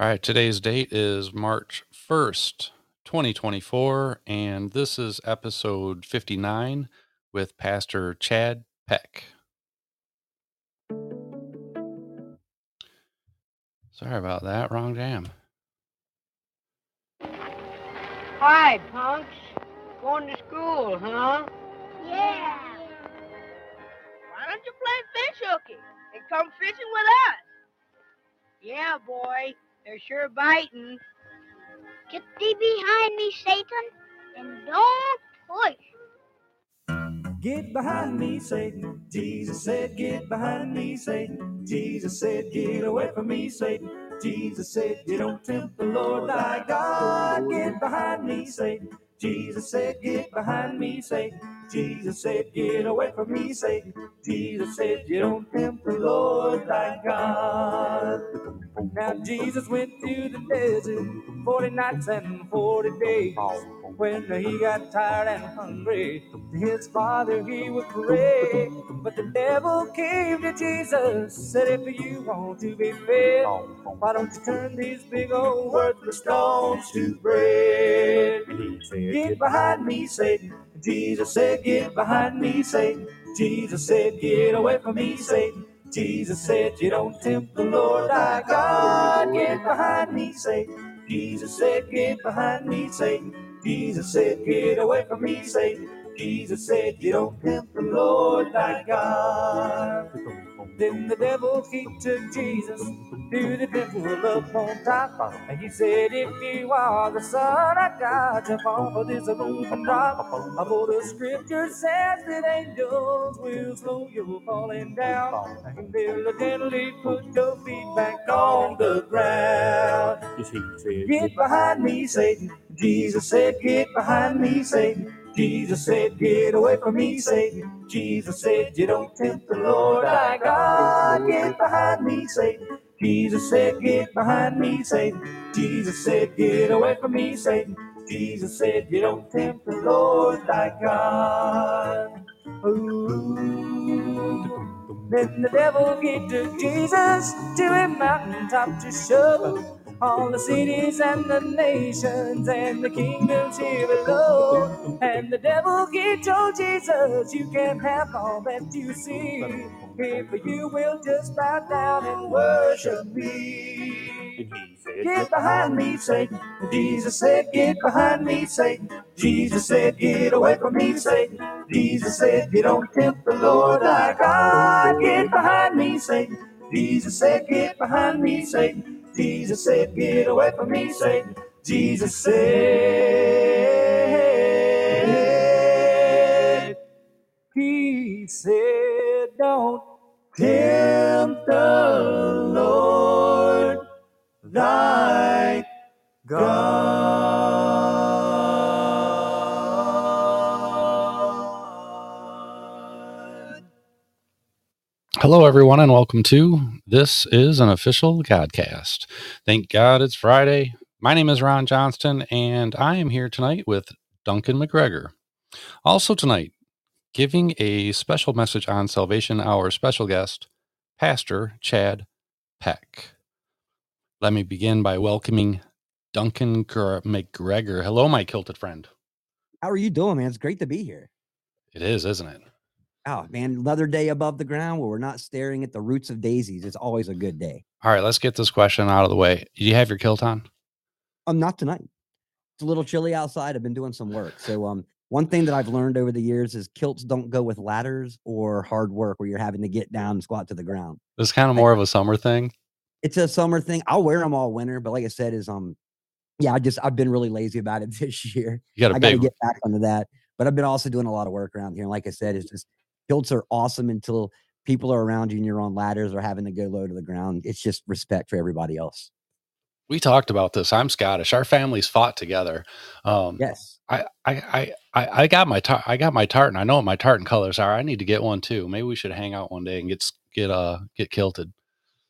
All right, today's date is March 1st, 2024, and this is episode 59 with Pastor Chad Peck. Sorry about that, wrong jam. Hi, punks. Going to school, huh? Yeah. Why don't you play fish hooky and come fishing with us? Yeah, boy. They're sure biting. Get thee behind me, Satan, and don't push. Get behind me, Satan. Jesus said, Get behind me, Satan. Jesus said, Get away from me, Satan. Jesus said, You don't tempt the Lord thy God. Get behind me, Satan. Jesus said, Get behind me, Satan. Jesus said, Get away from me, Satan. Jesus said, You don't tempt the Lord thy God. Now Jesus went to the desert 40 nights and 40 days. When he got tired and hungry, to his father he would pray. But the devil came to Jesus, said, If you want to be fed, why don't you turn these big old worthless stones to bread? Get behind me, Satan. Jesus said, Get behind me, Satan. Jesus said, Get away from me, Satan. Jesus said, You don't tempt the Lord thy God. Get behind me, Satan. Jesus said, Get behind me, Satan. Jesus said, Get away from me, Satan. Jesus said, You don't tempt the Lord thy God. Then the devil he took Jesus to the temple up on top. And he said, If you are the son of God, jump off of this roof and drop. For the scripture says that angels will slow you falling down. And they'll gently put your feet back on the ground. Get behind me, Satan. Jesus said, Get behind me, Satan. Jesus said, Get away from me, Satan. Jesus said, You don't tempt the Lord thy God. Get behind me, Satan. Jesus said, Get behind me, Satan. Jesus said, Get away from me, Satan. Jesus said, You don't tempt the Lord thy God. Ooh. Then the devil he took Jesus to a mountaintop to show all the cities and the nations and the kingdoms here below. And the devil he told Jesus, You can have all that you see if you will just bow down and worship me. Get behind me, Satan. Jesus said, Get behind me, Satan. Jesus said, Get away from me, Satan. Jesus said, You don't tempt the Lord thy God. Get behind me, Satan. Jesus said, Get behind me, Satan. Jesus said, Get away from me, Satan. Jesus said, He said, Don't tempt the Lord thy God. Hello, everyone, and welcome to This is an Official Godcast. Thank God it's Friday. My name is Ron Johnston, and I am here tonight with Duncan McGregor. Also, tonight, giving a special message on salvation, our special guest, Pastor Chad Peck. Let me begin by welcoming Duncan McGregor. Hello, my kilted friend. How are you doing, man? It's great to be here. It is, isn't it? Oh, man, another day above the ground where we're not staring at the roots of daisies. It's always a good day. All right, let's get this question out of the way. Do you have your kilt on? Um, not tonight. It's a little chilly outside. I've been doing some work. So, um, one thing that I've learned over the years is kilts don't go with ladders or hard work where you're having to get down and squat to the ground. It's kind of more of a summer thing. It's a summer thing. I'll wear them all winter, but like I said, is um, yeah, I just I've been really lazy about it this year. You got I got to big get back onto that. But I've been also doing a lot of work around here. And like I said, it's just kilts are awesome until people are around you and you're on ladders or having to go low to the ground. It's just respect for everybody else. We talked about this. I'm Scottish. Our families fought together. Um, Yes. I, I, I, I I got my tar- I got my tartan. I know what my tartan colors are. I need to get one too. Maybe we should hang out one day and get get uh get kilted.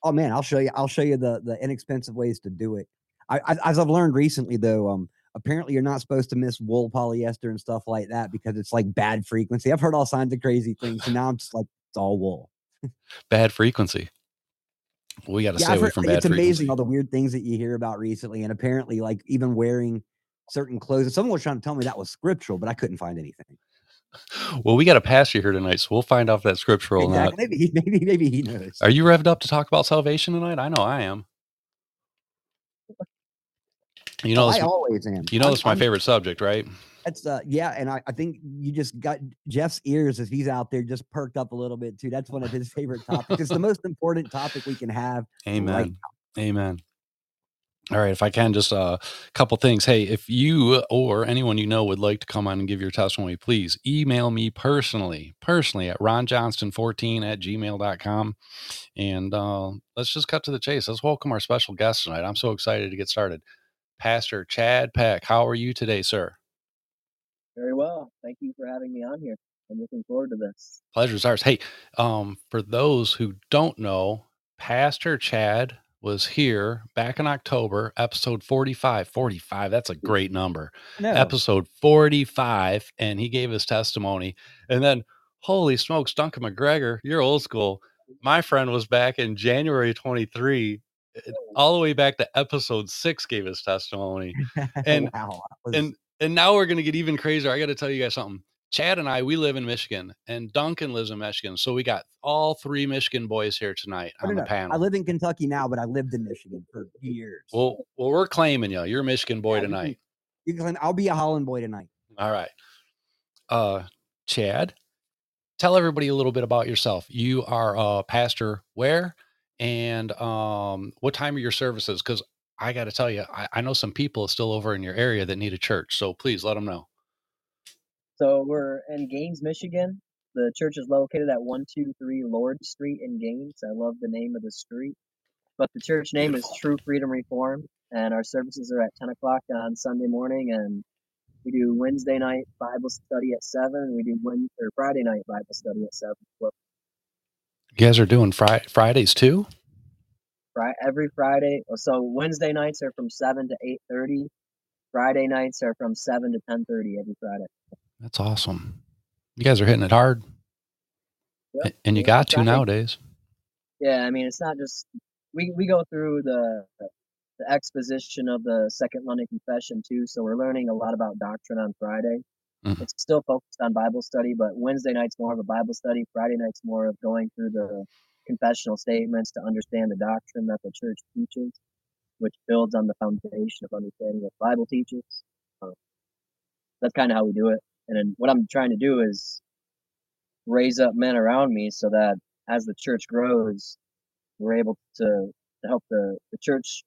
Oh man, I'll show you. I'll show you the the inexpensive ways to do it. I, I as I've learned recently though, um, apparently you're not supposed to miss wool, polyester, and stuff like that because it's like bad frequency. I've heard all kinds of crazy things, and now I'm just like it's all wool. Bad frequency. We got to Yeah, stay I've away heard, from like, bad it's amazing all the weird things that you hear about recently, and apparently, like even wearing certain clothes. and Someone was trying to tell me that was scriptural, but I couldn't find anything. Well, we got a pastor here tonight, so we'll find out if that's scriptural or not. Maybe maybe maybe he knows. Are you revved up to talk about salvation tonight? I know I am. You know, Oh, this, I always am. you know, it's my I'm- favorite subject, right? That's uh yeah, and I, I think you just got Jeff's ears as he's out there just perked up a little bit too. That's one of his favorite topics. It's the most important topic we can have. Amen. Amen. All right, if I can, just a couple things. Hey, if you or anyone you know would like to come on and give your testimony, please email me personally, personally at ronjohnston14 at gmail.com. And uh, let's just cut to the chase. Let's welcome our special guest tonight. I'm so excited to get started. Pastor Chad Peck, how are you today, sir? Very well. Thank you for having me on here. I'm looking forward to this. Pleasure's ours. Hey, um, for those who don't know, Pastor Chad was here back in October, episode 45. 45, that's a great number. No. Episode 45, and he gave his testimony. And then, holy smokes, Duncan McGregor, you're old school. My friend was back in January 23, uh, all the way back to episode six, gave his testimony. and- wow. was- and and now we're gonna get even crazier. I got to tell you guys something. Chad and I, we live in Michigan, and Duncan lives in Michigan. So we got all three Michigan boys here tonight on the know. panel. I live in Kentucky now, but I lived in Michigan for years. well, well, we're claiming you. You're a Michigan boy Yeah, we can- tonight. you can I'll be a Holland boy tonight. All right. Uh, Chad, tell everybody a little bit about yourself. You are a pastor where, and um, what time are your services? Because I got to tell you, I, I know some people still over in your area that need a church. So please let them know. So we're in Gaines, Michigan. The church is located at 123 Lord Street in Gaines. I love the name of the street. But the church name Beautiful. is True Freedom Reform, and our services are at 10 o'clock on Sunday morning. And we do Wednesday night Bible study at 7. We do Wednesday, or Friday night Bible study at 7. You guys are doing fri- Fridays too? Fri- every Friday. So Wednesday nights are from 7 to 8.30. Friday nights are from 7 to 10.30 every Friday. That's awesome. You guys are hitting it hard. Yep, And you yeah, got to nowadays. Yeah, I mean, it's not just we we go through the the exposition of the Second London Confession too, so we're learning a lot about doctrine on Friday. Mhm. It's still focused on Bible study, but Wednesday night's more of a Bible study. Friday night's more of going through the confessional statements to understand the doctrine that the church teaches, which builds on the foundation of understanding what the Bible teaches. Um, that's kind of how we do it. And then what I'm trying to do is raise up men around me so that as the church grows, we're able to, to help the, the church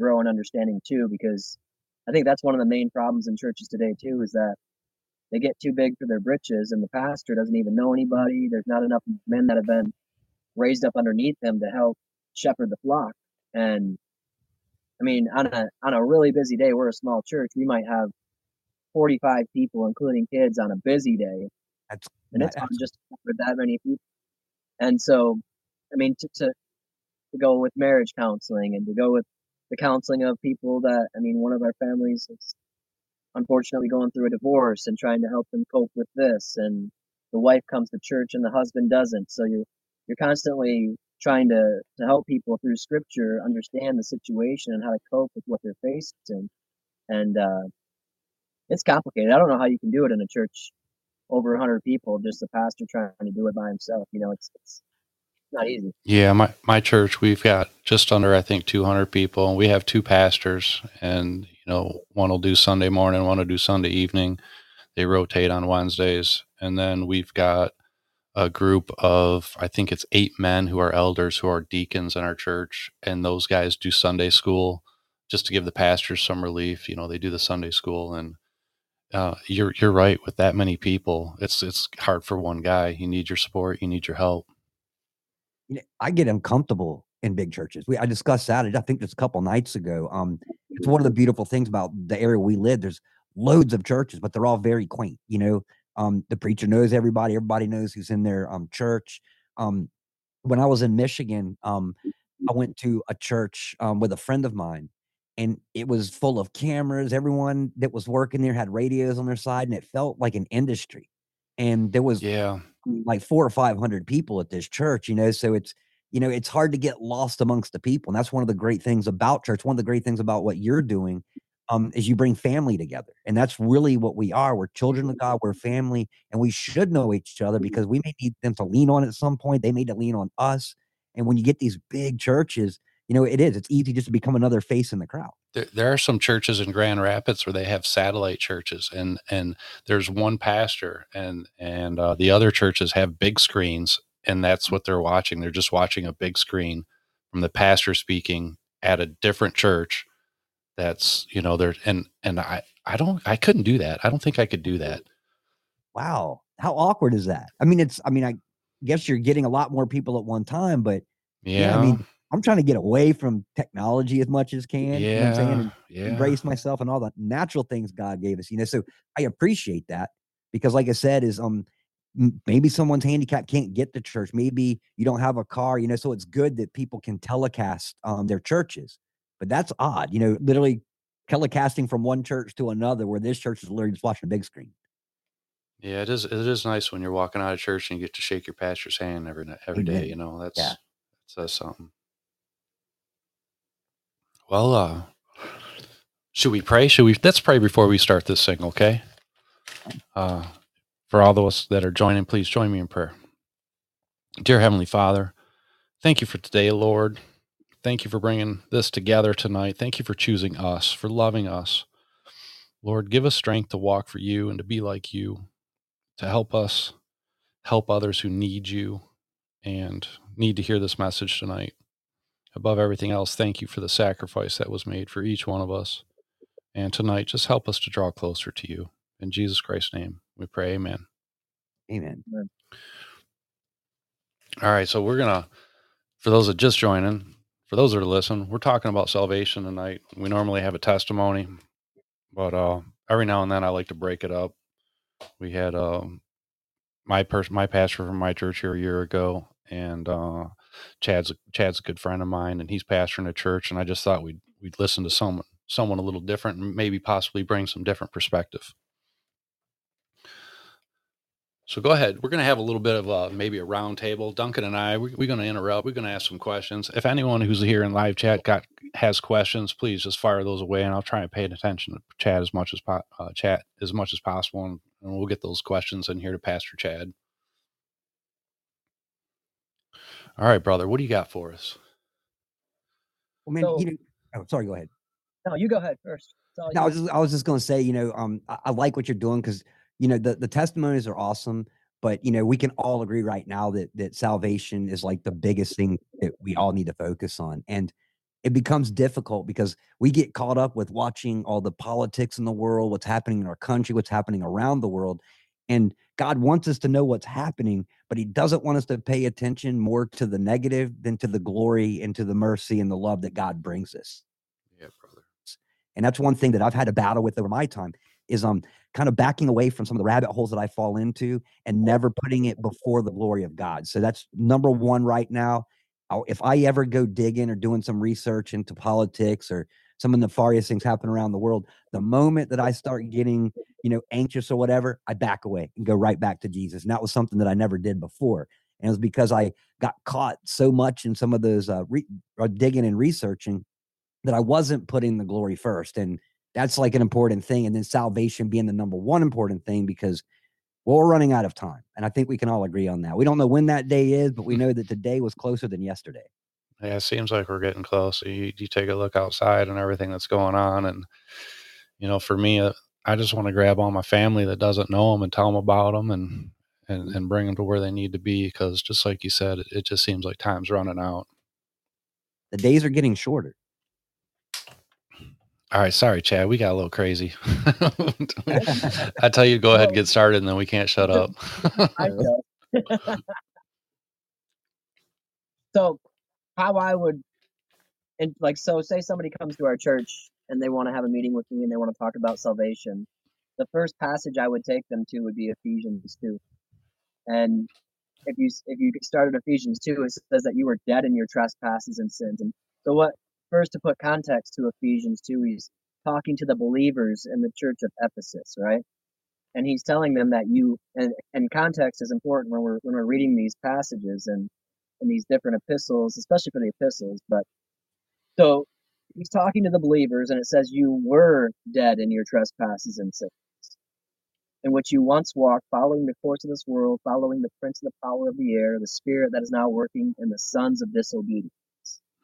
grow in understanding too, because I think that's one of the main problems in churches today too, is that they get too big for their britches and the pastor doesn't even know anybody. There's not enough men that have been raised up underneath them to help shepherd the flock. And I mean, on a on a really busy day, we're a small church. We might have 45 people, including kids, on a busy day That's and it's hard just cover that many people. And so, I mean, to, to to go with marriage counseling and to go with the counseling of people that I mean, one of our families is unfortunately going through a divorce and trying to help them cope with this, and the wife comes to church and the husband doesn't. So you you're constantly trying to to help people through scripture understand the situation and how to cope with what they're facing, and uh, it's complicated. I don't know how you can do it in a church over 100 people, just a pastor trying to do it by himself. You know, it's, it's not easy. Yeah, my, my church, we've got just under, I think, 200 people, and we have two pastors. And, you know, one will do Sunday morning, one will do Sunday evening. They rotate on Wednesdays. And then we've got a group of, I think it's eight men who are elders who are deacons in our church. And those guys do Sunday school just to give the pastors some relief. You know, they do the Sunday school. And uh, you're, you're right. With that many people, it's, it's hard for one guy. You need your support, you need your help. You know, I get uncomfortable in big churches. We I discussed that I think just a couple nights ago. Um, it's one of the beautiful things about the area we live. There's loads of churches, but they're all very quaint. You know, um, the preacher knows everybody. Everybody knows who's in their um church. Um, when I was in Michigan, um, I went to a church um, with a friend of mine, and it was full of cameras. Everyone that was working there had radios on their side, and it felt like an industry. And there was Yeah. Mm. like four or five hundred people at this church, you know. So it's you know, it's hard to get lost amongst the people. And that's one of the great things about church. One of the great things about what you're doing um, is you bring family together. And that's really what we are. We're children of mm. God, we're family, and we should know each other mm. because we may need them to lean on at some point. They may need to lean on us. And when you get these big churches, you know, it is, it's easy just to become another face in the crowd. There, there are some churches in Grand Rapids where they have satellite churches, and and there's one pastor, and and uh, the other churches have big screens, and that's what they're watching. They're just watching a big screen from the pastor speaking at a different church. That's you know there and and I I don't I couldn't do that. I don't think I could do that. Wow. How awkward is that? I mean, it's, I mean, I guess you're getting a lot more people at one time, but Yeah, I mean, I'm trying to get away from technology as much as can. You know what I'm saying? yeah, And yeah. embrace myself and all the natural things God gave us, you know. So I appreciate that because, like I said, is um maybe someone's handicapped can't get to church. Maybe you don't have a car, you know. So it's good that people can telecast um their churches. But that's odd, you know, literally telecasting from one church to another where this church is literally just watching a big screen. Yeah, it is. It is nice when you're walking out of church and you get to shake your pastor's hand every every day. You know, that's Yeah. that says something. Well, uh, should we pray? Should we? Let's pray before we start this thing, okay? Uh, for all those that are joining, please join me in prayer. Dear Heavenly Father, thank you for today, Lord. Thank you for bringing this together tonight. Thank you for choosing us, for loving us. Lord, give us strength to walk for you and to be like you, to help us help others who need you and need to hear this message tonight. Above everything else, thank you for the sacrifice that was made for each one of us. And tonight, just help us to draw closer to you. In Jesus Christ's name, we pray, amen. Amen. All right, so we're going to, for those that just joining, for those that are listening, we're talking about salvation tonight. We normally have a testimony, but uh, every now and then I like to break it up. We had um, my person, my pastor from my church here a year ago, and uh, Chad's Chad's a good friend of mine, and he's pastoring a church, and I just thought we'd we'd listen to someone someone a little different, and maybe possibly bring some different perspective. So go ahead. We're going to have a little bit of a, maybe a round table. Duncan and I, we, we're going to interrupt. We're going to ask some questions. If anyone who's here in live chat got has questions, please just fire those away, and I'll try and pay attention to chat as much as po- uh, chat as much as possible, and, and we'll get those questions in here to Pastor Chad. All right, brother, what do you got for us? Well, man, So- you know, oh, sorry, go ahead. No, you go ahead first. No, I was just, I was just going to say, you know, um, I, I like what you're doing because, you know, the, the testimonies are awesome, but you know, we can all agree right now that that salvation is like the biggest thing that we all need to focus on, and it becomes difficult because we get caught up with watching all the politics in the world, what's happening in our country, what's happening around the world, and God wants us to know what's happening, but He doesn't want us to pay attention more to the negative than to the glory and to the mercy and the love that God brings us Yeah, brother. and that's one thing that I've had to battle with over my time is um kind of backing away from some of the rabbit holes that I fall into and never putting it before the glory of God. So that's number one right now. If I ever go digging or doing some research into politics or some of the nefarious things happen around the world, the moment that I start getting, you know, anxious or whatever, I back away and go right back to Jesus. And that was something that I never did before. And it was because I got caught so much in some of those uh, re- uh, digging and researching that I wasn't putting the glory first. And that's like an important thing. And then salvation being the number one important thing because well, we're running out of time. And I think we can all agree on that. We don't know when that day is, but we know that today was closer than yesterday. Yeah, it seems like we're getting close. You, you take a look outside and everything that's going on, and you know, for me, uh, I just want to grab all my family that doesn't know them and tell them about them, and and and bring them to where they need to be. Because just like you said, it, it just seems like time's running out. The days are getting shorter. All right, sorry, Chad, we got a little crazy. I tell you, go ahead and get started, and then we can't shut up. I know. so, how I would, and like, so say somebody comes to our church and they want to have a meeting with me and they want to talk about salvation. The first passage I would take them to would be Ephesians two, and if you if you start at Ephesians two, it says that you were dead in your trespasses and sins. And so, what first to put context to Ephesians two, he's talking to the believers in the church of Ephesus, right? and he's telling them that you and, and context is important when we're when we're reading these passages and in these different epistles, especially for the epistles. But so he's talking to the believers, and it says, You were dead in your trespasses and sins, in which you once walked, following the course of this world, following the prince of the power of the air, the spirit that is now working in the sons of disobedience.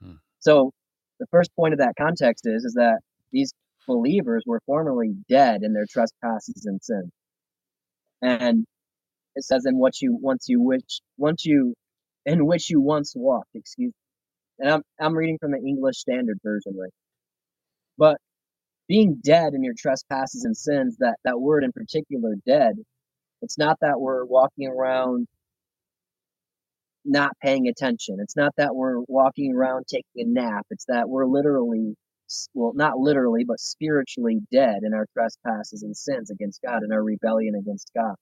Hmm. So the first point of that context is, is that these believers were formerly dead in their trespasses and sin. And it says in what you once you which once you in which you once walked, excuse me. and I'm I'm reading from the English Standard Version, right? But being dead in your trespasses and sins, that that word in particular, dead, it's not that we're walking around not paying attention. It's not that we're walking around taking a nap. It's that we're literally, well, not literally, but spiritually dead in our trespasses and sins against God and our rebellion against God.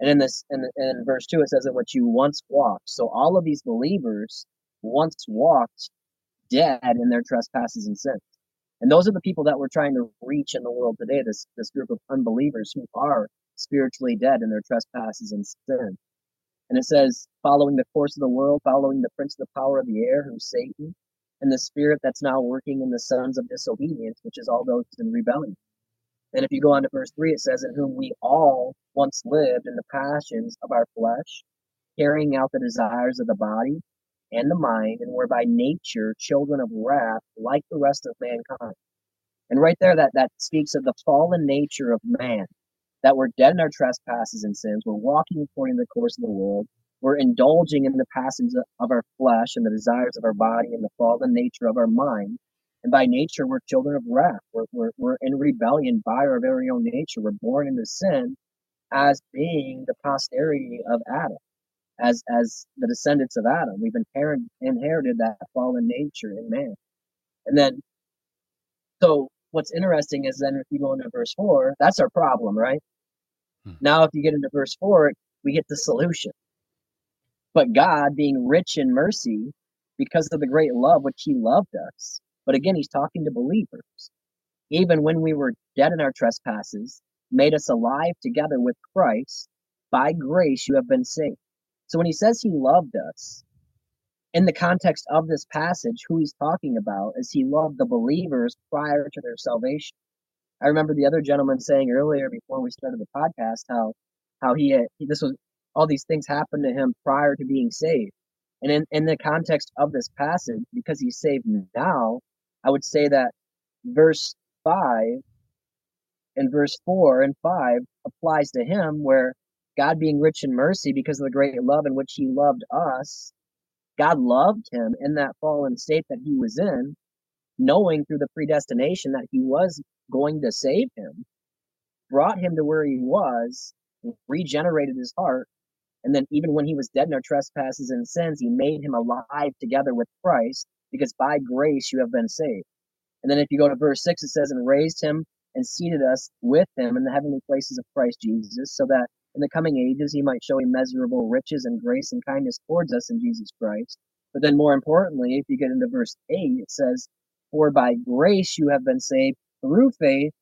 And in this, in, in verse two, it says that what you once walked. So all of these believers once walked dead in their trespasses and sins. And those are the people that we're trying to reach in the world today, this, this group of unbelievers who are spiritually dead in their trespasses and sin. And it says, following the course of the world, following the prince of the power of the air, who's Satan, and the spirit that's now working in the sons of disobedience, which is all those in rebellion. And if you go on to verse 3, it says, In whom we all once lived in the passions of our flesh, carrying out the desires of the body and the mind, and were by nature children of wrath like the rest of mankind. And right there, that, that speaks of the fallen nature of man, that we're dead in our trespasses and sins, we're walking according to the course of the world, we're indulging in the passions of our flesh and the desires of our body and the fallen nature of our mind. And by nature, we're children of wrath. We're, we're, we're in rebellion by our very own nature. We're born into sin as being the posterity of Adam as as the descendants of Adam. We've inherited inherited that fallen nature in man. And then so what's interesting is then if you go into verse four, that's our problem, right? Hmm. Now if you get into verse four, we get the solution. But God being rich in mercy, because of the great love which he loved us. But again, he's talking to believers. Even when we were dead in our trespasses, made us alive together with Christ. By grace you have been saved. So when he says he loved us, in the context of this passage, who he's talking about is he loved the believers prior to their salvation. I remember the other gentleman saying earlier before we started the podcast how how he, had, this was all these things happened to him prior to being saved. And in, in the context of this passage, because he's saved now, I would say that verse 5 and verse 4 and 5 applies to him where God being rich in mercy because of the great love in which he loved us, God loved him in that fallen state that he was in, knowing through the predestination that he was going to save him, brought him to where he was, regenerated his heart, and then even when he was dead in our trespasses and sins, he made him alive together with Christ, because by grace you have been saved. And then if you go to verse 6, it says, And raised him and seated us with him in the heavenly places of Christ Jesus, so that in the coming ages he might show immeasurable riches and grace and kindness towards us in Jesus Christ. But then more importantly, if you get into verse 8, it says, For by grace you have been saved through faith,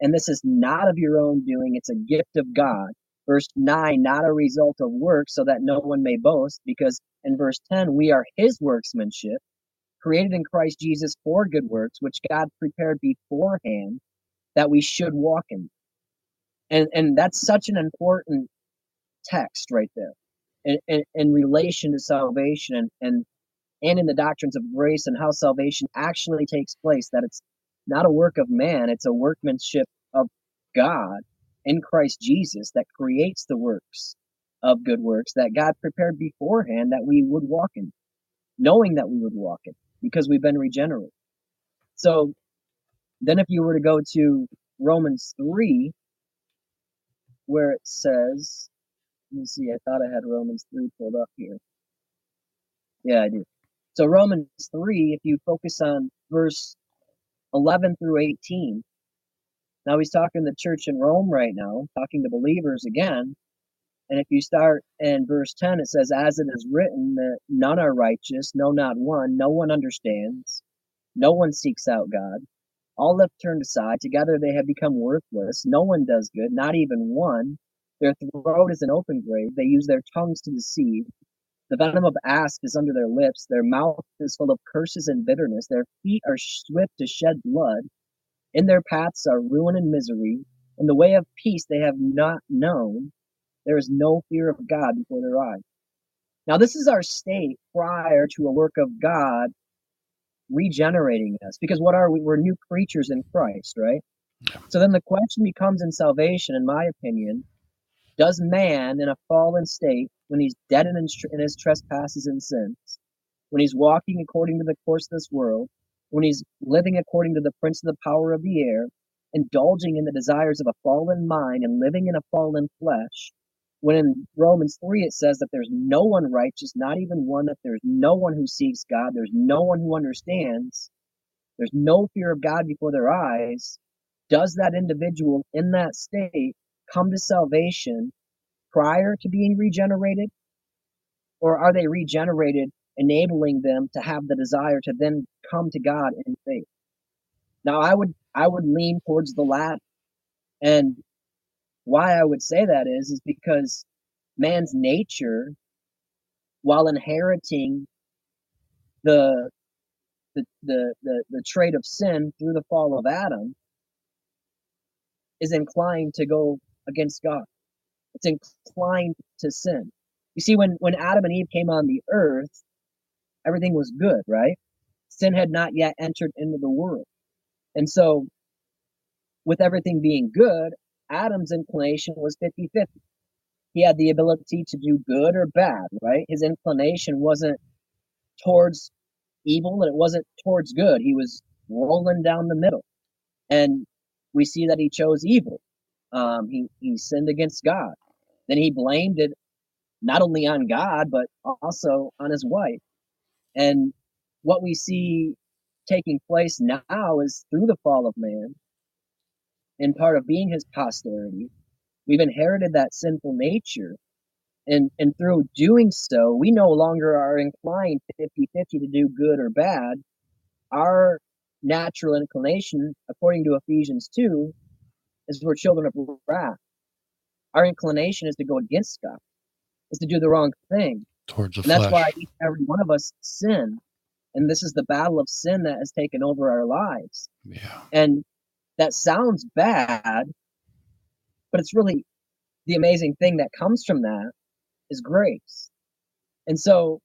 and this is not of your own doing, it's a gift of God. Verse 9, not a result of works, so that no one may boast, because in verse 10, we are his workmanship, created in Christ Jesus for good works, which God prepared beforehand that we should walk in. And and that's such an important text right there in, in, in relation to salvation and, and and in the doctrines of grace and how salvation actually takes place that it's not a work of man it's a workmanship of god in christ jesus that creates the works of good works that god prepared beforehand that we would walk in knowing that we would walk in because we've been regenerated so then if you were to go to romans 3 where it says, let me see, I thought I had Romans 3 pulled up here. Yeah, I do. So, Romans 3, if you focus on verse 11 through 18, now he's talking to the church in Rome right now, talking to believers again. And if you start in verse 10, it says, As it is written, that none are righteous, no, not one, no one understands, no one seeks out God. All have turned aside. Together they have become worthless. No one does good, not even one. Their throat is an open grave. They use their tongues to deceive. The venom of asp is under their lips. Their mouth is full of curses and bitterness. Their feet are swift to shed blood. In their paths are ruin and misery. In the way of peace they have not known. There is no fear of God before their eyes. Now, this is our state prior to a work of God regenerating us. Because what are we? We're new creatures in Christ, right? So then the question becomes in salvation, in my opinion, does man in a fallen state, when he's dead in his, in his trespasses and sins, when he's walking according to the course of this world, when he's living according to the prince of the power of the air, indulging in the desires of a fallen mind and living in a fallen flesh, when in Romans 3 it says that there's no one righteous, not even one, that there's no one who seeks God, there's no one who understands, there's no fear of God before their eyes, does that individual in that state come to salvation prior to being regenerated? Or are they regenerated, enabling them to have the desire to then come to God in faith? Now I would I would lean towards the latter. And why I would say that is is because man's nature, while inheriting the the, the, the, the trait of sin through the fall of Adam, is inclined to go against God. It's inclined to sin. You see, when, when Adam and Eve came on the earth, everything was good, right? Sin had not yet entered into the world. And so, with everything being good, Adam's inclination was 50 50. He had the ability to do good or bad, right? His inclination wasn't towards evil and it wasn't towards good. He was rolling down the middle. And we see that he chose evil. Um, he, he sinned against God. Then he blamed it not only on God, but also on his wife. And what we see taking place now is through the fall of man, and part of being his posterity, we've inherited that sinful nature. And, and through doing so, we no longer are inclined 50 50 to do good or bad. Our natural inclination, according to Ephesians 2, is we're children of wrath. Our inclination is to go against God, is to do the wrong thing. Towards the And that's flesh. why each every one of us sin. And this is the battle of sin that has taken over our lives. Yeah. And that sounds bad, but it's really the amazing thing that comes from that is grace. And so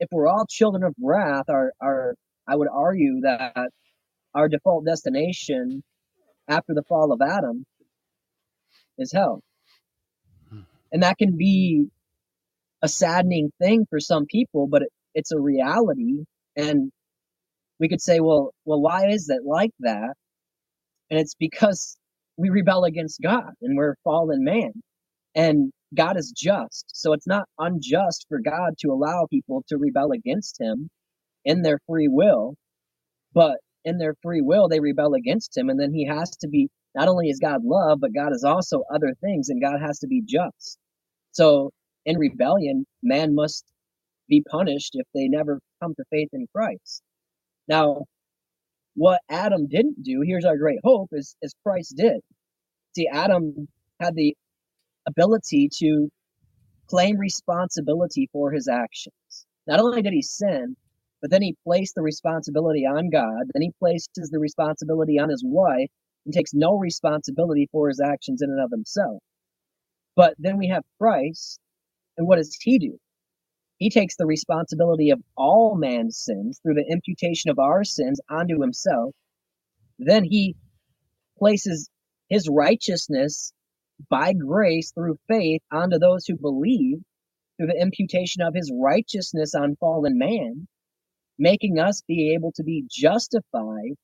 if we're all children of wrath, our our I would argue that our default destination after the fall of Adam is hell. Hmm. And that can be a saddening thing for some people, but it, it's a reality. And we could say, well, well, why is it like that? And it's because we rebel against God and we're fallen man. And God is just. So it's not unjust for God to allow people to rebel against him in their free will, but in their free will, they rebel against him. And then he has to be, not only is God love, but God is also other things, and God has to be just. So in rebellion, man must be punished if they never come to faith in Christ. Now, what Adam didn't do, here's our great hope, is, is Christ did. See, Adam had the ability to claim responsibility for his actions. Not only did he sin, but then he placed the responsibility on God, then he places the responsibility on his wife and takes no responsibility for his actions in and of himself. But then we have Christ, and what does he do? He takes the responsibility of all man's sins through the imputation of our sins onto himself. Then he places his righteousness by grace through faith onto those who believe through the imputation of his righteousness on fallen man, making us be able to be justified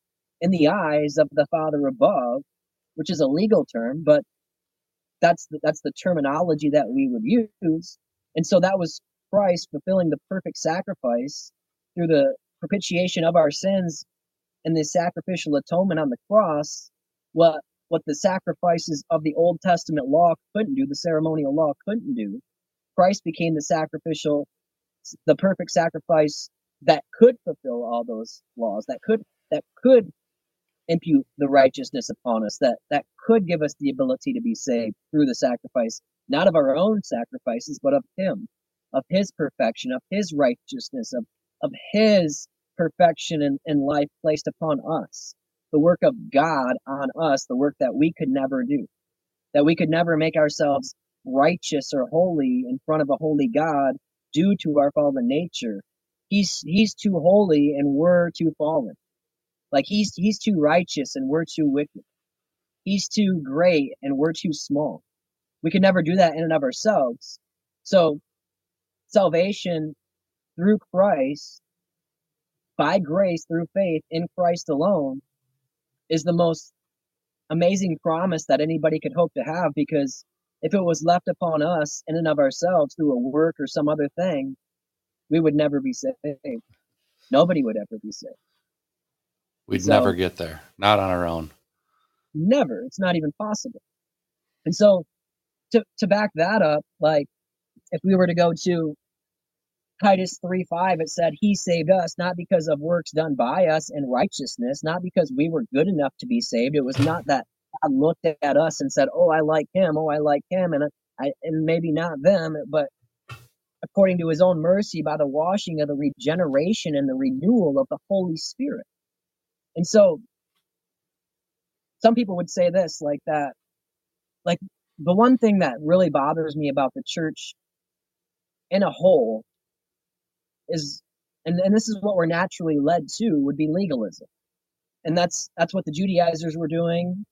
in the eyes of the Father above, which is a legal term, but that's the, that's the terminology that we would use. And so that was Christ fulfilling the perfect sacrifice through the propitiation of our sins and the sacrificial atonement on the cross. What what the sacrifices of the Old Testament law couldn't do, the ceremonial law couldn't do. Christ became the sacrificial, the perfect sacrifice that could fulfill all those laws, that could that could impute the righteousness upon us, that that could give us the ability to be saved through the sacrifice, not of our own sacrifices, but of Him. Of his perfection, of his righteousness, of, of his perfection and, life placed upon us. The work of God on us, the work that we could never do, that we could never make ourselves righteous or holy in front of a holy God due to our fallen nature. He's he's too holy and we're too fallen. Like he's he's too righteous and we're too wicked. He's too great and we're too small. We could never do that in and of ourselves. So salvation through Christ, by grace through faith in Christ alone, is the most amazing promise that anybody could hope to have because if it was left upon us in and of ourselves through a work or some other thing, we would never be saved. Nobody would ever be saved. We'd So- never get there, not on our own. Never. It's not even possible. And so to to back that up, like if we were to go to Titus 3 5, it said, He saved us not because of works done by us in righteousness, not because we were good enough to be saved. It was not that God looked at us and said, Oh, I like him, oh, I like him, and I and maybe not them, but according to his own mercy by the washing of the regeneration and the renewal of the Holy Spirit. And so some people would say this like that, like the one thing that really bothers me about the church in a whole is and, and this is what we're naturally led to would be legalism. And that's that's what the judaizers were doing.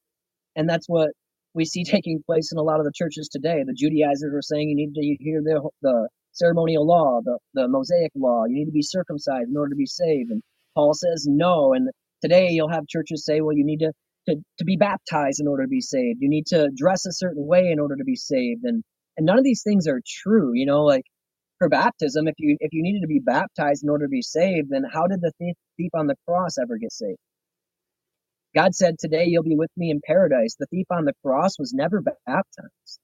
And that's what we see taking place in a lot of the churches today. The judaizers were saying you need to hear the, the ceremonial law the, the mosaic law. You need to be circumcised in order to be saved. And paul says no. And today you'll have churches say well you need to to, to be baptized in order to be saved. You need to dress a certain way in order to be saved. And and none of these things are true you know like for baptism if you if you needed to be baptized in order to be saved then how did the thief, thief on the cross ever get saved? God said today you'll be with me in paradise. The thief on the cross was never baptized.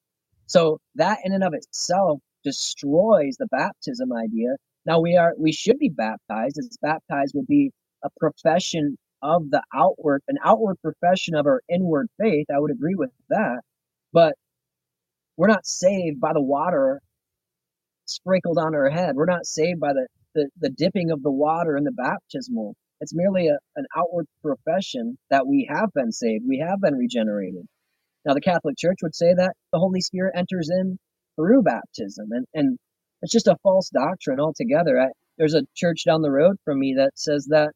So that in and of itself destroys the baptism idea. Now we are we should be baptized as baptized would be a profession of the outward an outward profession of our inward faith. I would agree with that. But we're not saved by the water sprinkled on our head. We're not saved by the, the, the dipping of the water in the baptismal. It's merely a, an outward profession that we have been saved. We have been regenerated. Now, the Catholic Church would say that the Holy Spirit enters in through baptism, and, and it's just a false doctrine altogether. I, there's a church down the road from me that says that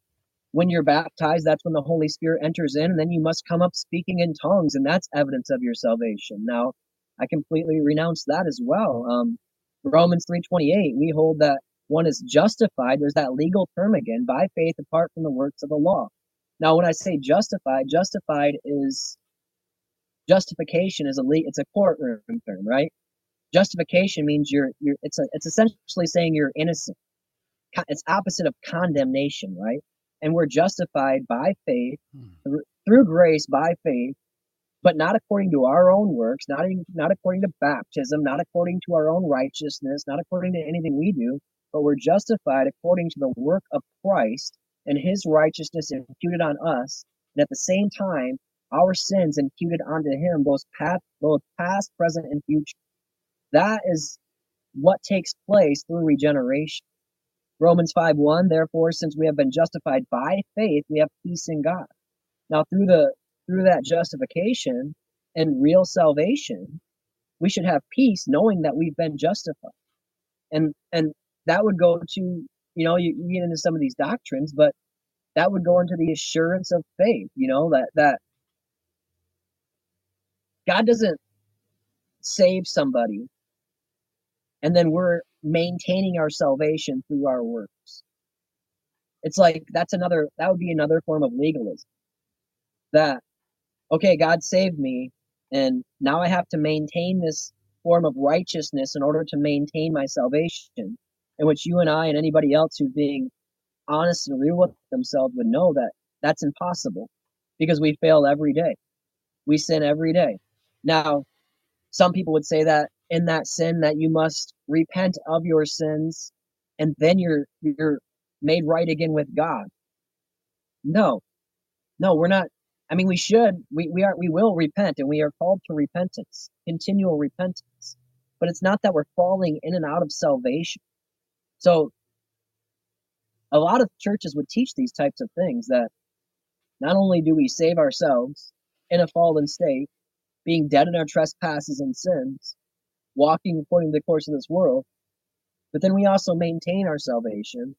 when you're baptized, that's when the Holy Spirit enters in, and then you must come up speaking in tongues, and that's evidence of your salvation. Now, I completely renounce that as well. Um, Romans 3:28, we hold that one is justified. There's that legal term again, by faith apart from the works of the law. Now, when I say justified, justified is justification is a le- it's a courtroom term, right? Justification means you're you're it's a, it's essentially saying you're innocent. It's opposite of condemnation, right? And we're justified by faith Hmm. through, through grace by faith but not according to our own works, not in, not according to baptism, not according to our own righteousness, not according to anything we do, but we're justified according to the work of Christ and his righteousness imputed on us, and at the same time our sins imputed onto him, both past, both past, present, and future. That is what takes place through regeneration. Romans 5 1, therefore, since we have been justified by faith, we have peace in God. Now, through the through that justification and real salvation, we should have peace knowing that we've been justified. And and that would go to, you know, you, you get into some of these doctrines, but that would go into the assurance of faith, you know, that that God doesn't save somebody and then we're maintaining our salvation through our works. It's like that's another that would be another form of legalism. That okay, God saved me, and now I have to maintain this form of righteousness in order to maintain my salvation, in which you and I and anybody else who's being honest and real with themselves would know that that's impossible because we fail every day. We sin every day. Now, some people would say that in that sin that you must repent of your sins and then you're you're made right again with God. No. No, we're not I mean, we should, we, we are, we will repent, and we are called to repentance, continual repentance. but it's not that we're falling in and out of salvation. So a lot of churches would teach these types of things that not only do we save ourselves in a fallen state, being dead in our trespasses and sins, walking according to the course of this world, but then we also maintain our salvation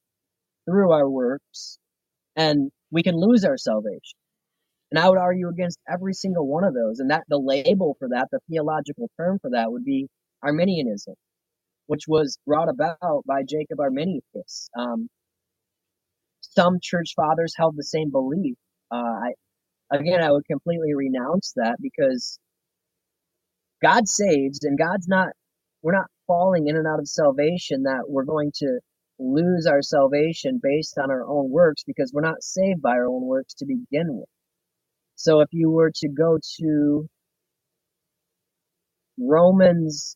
through our works, and we can lose our salvation. And I would argue against every single one of those. And that the label for that, the theological term for that would be Arminianism, which was brought about by Jacob Arminius. Um, some church fathers held the same belief. Uh, I, again, I would completely renounce that because God saves, and God's not. We're not falling in and out of salvation that we're going to lose our salvation based on our own works because we're not saved by our own works to begin with. So if you were to go to Romans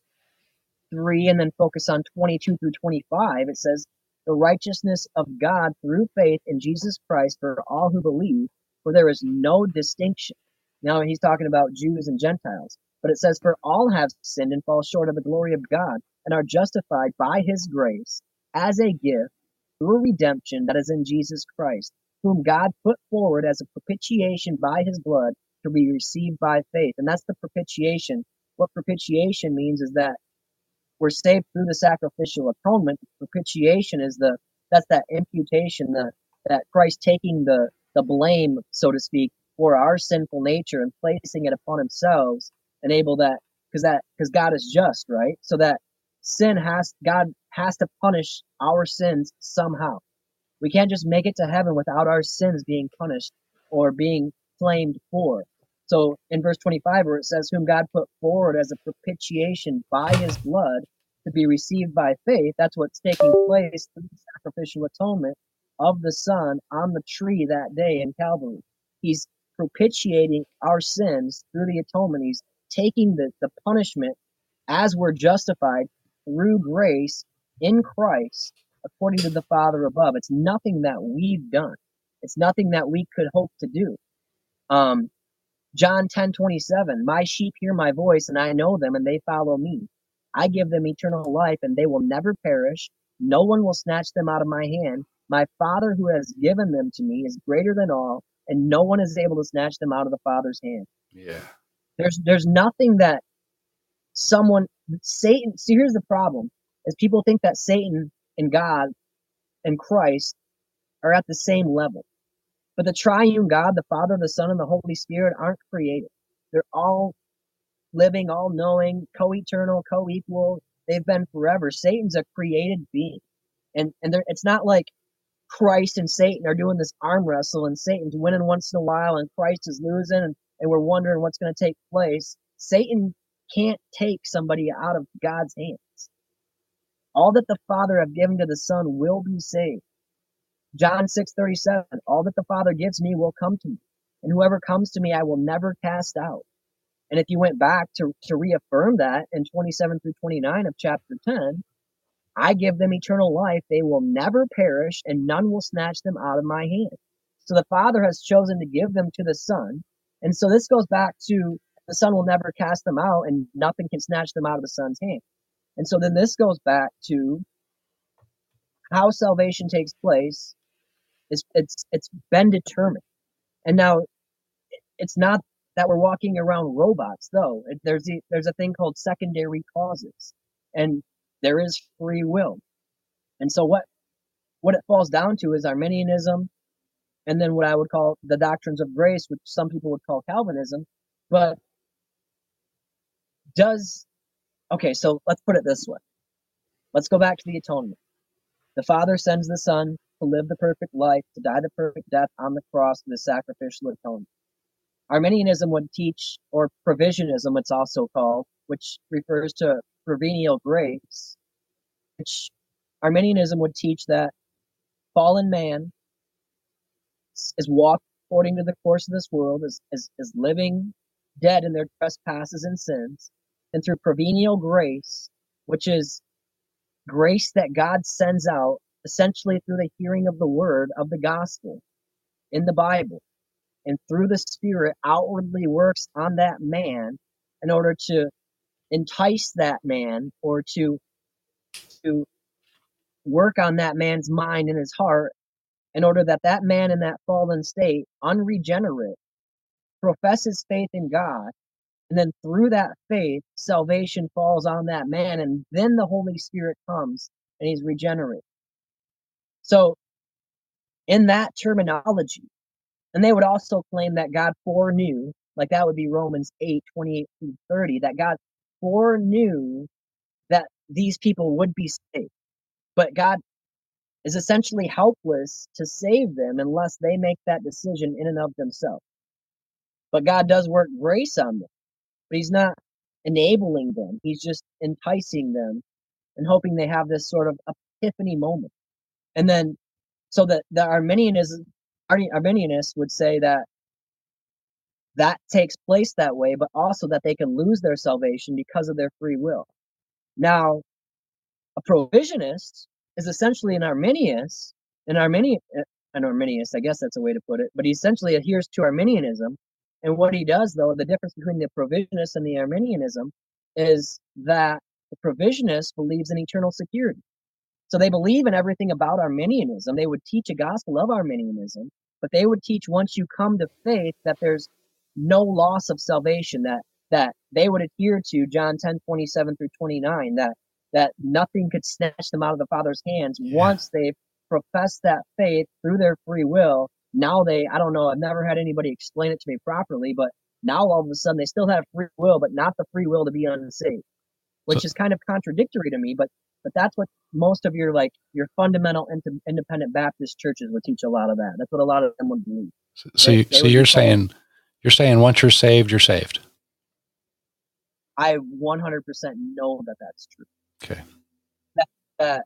3 and then focus on 22 through 25, it says, The righteousness of God through faith in Jesus Christ for all who believe, for there is no distinction. Now he's talking about Jews and Gentiles. But it says, For all have sinned and fall short of the glory of God, and are justified by his grace as a gift through redemption that is in Jesus Christ, whom God put forward as a propitiation by his blood to be received by faith. And that's the propitiation. What propitiation means is that we're saved through the sacrificial atonement. Propitiation is the that's that imputation, the that Christ taking the the blame, so to speak, for our sinful nature and placing it upon himself, enable that because that because God is just, right? So that sin has God has to punish our sins somehow. We can't just make it to heaven without our sins being punished or being claimed for. So in verse 25, where it says, Whom God put forward as a propitiation by his blood to be received by faith, that's what's taking place through the sacrificial atonement of the Son on the tree that day in Calvary. He's propitiating our sins through the atonement. He's taking the, the punishment as we're justified through grace in Christ according to the Father above. It's nothing that we've done. It's nothing that we could hope to do. Um, John 10 27, my sheep hear my voice, and I know them, and they follow me. I give them eternal life, and they will never perish. No one will snatch them out of my hand. My Father who has given them to me is greater than all, and no one is able to snatch them out of the Father's hand. Yeah. There's there's nothing that someone Satan see here's the problem is people think that Satan and God and Christ are at the same level. But the triune God, the Father, the Son, and the Holy Spirit aren't created. They're all living, all knowing, co eternal, co equal. They've been forever. Satan's a created being. And, and it's not like Christ and Satan are doing this arm wrestle and Satan's winning once in a while and Christ is losing and, and we're wondering what's going to take place. Satan can't take somebody out of God's hands. All that the Father have given to the Son will be saved. John 6:37 All that the Father gives me will come to me, and whoever comes to me I will never cast out. And if you went back to, to reaffirm that in 27 through 29 of chapter 10, I give them eternal life. They will never perish, and none will snatch them out of my hand. So the Father has chosen to give them to the Son. And so this goes back to the Son will never cast them out, and nothing can snatch them out of the Son's hand. And so then this goes back to how salvation takes place. It's it's it's been determined, and now it's not that we're walking around robots though. It, there's a, there's a thing called secondary causes, and there is free will. And so what what it falls down to is Arminianism, and then what I would call the doctrines of grace, which some people would call Calvinism. But does okay, so let's put it this way. Let's go back to the atonement. The Father sends the Son to live the perfect life, to die the perfect death on the cross for the sacrificial atonement. Arminianism would teach, or provisionism, it's also called, which refers to prevenient grace, which Arminianism would teach that fallen man is walked according to the course of this world, is, is, is living dead in their trespasses and sins, and through prevenient grace, which is grace that God sends out essentially through the hearing of the word of the gospel in the Bible, and through the Spirit outwardly works on that man in order to entice that man or to to work on that man's mind and his heart in order that that man in that fallen state, unregenerate, professes faith in God, and then through that faith, salvation falls on that man, and then the Holy Spirit comes and he's regenerated. So, in that terminology, and they would also claim that God foreknew, like that would be Romans 8 28 through 30, that God foreknew that these people would be saved. But God is essentially helpless to save them unless they make that decision in and of themselves. But God does work grace on them, but He's not enabling them, He's just enticing them and hoping they have this sort of epiphany moment. And then, so that the Arminianism, Arminianists would say that that takes place that way, but also that they can lose their salvation because of their free will. Now, a provisionist is essentially an Arminius, an Arminian, an Arminius, I guess that's a way to put it, but he essentially adheres to Arminianism. And what he does, though, the difference between the provisionist and the Arminianism is that the provisionist believes in eternal security. So they believe in everything about Arminianism. They would teach a gospel of Arminianism, but they would teach once you come to faith that there's no loss of salvation, that that they would adhere to John 10, 27 through 29, that that nothing could snatch them out of the Father's hands yeah. once they've professed that faith through their free will. Now they, I don't know, I've never had anybody explain it to me properly, but now all of a sudden they still have free will, but not the free will to be unsaved, which so, is kind of contradictory to me. But but that's what most of your like your fundamental independent Baptist churches would teach a lot of that. That's what a lot of them would believe. So, so, they, you, so you're saying you're saying once you're saved, you're saved. I 100% know that that's true. Okay. That, that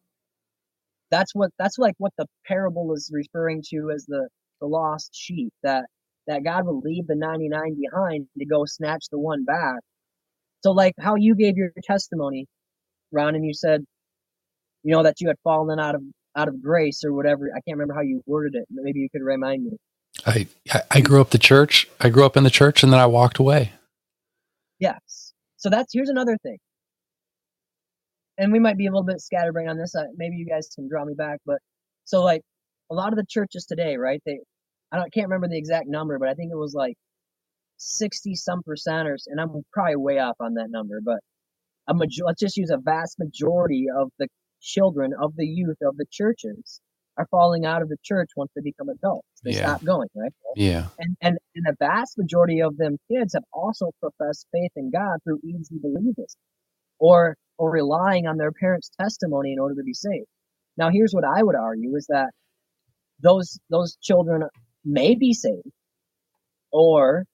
that's what that's like what the parable is referring to as the the lost sheep that that God will leave the 99 behind to go snatch the one back. So like how you gave your testimony, Ron, and you said, you know, that you had fallen out of out of grace or whatever. I can't remember how you worded it. Maybe you could remind me. I I grew up the church. I grew up in the church, and then I walked away. Yes. So that's here's another thing and we might be a little bit scatterbrained on this. Maybe you guys can draw me back, but so like a lot of the churches today, right? They, I don't, can't remember the exact number, but I think it was like sixty some percenters, and I'm probably way off on that number, but a major, let's just use a vast majority of the children of the youth of the churches are falling out of the church once they become adults. They yeah. stop going, right? Yeah. And, and and the vast majority of them kids have also professed faith in God through easy believers, or or relying on their parents' testimony in order to be saved. Now, here's what I would argue is that those those children may be saved, or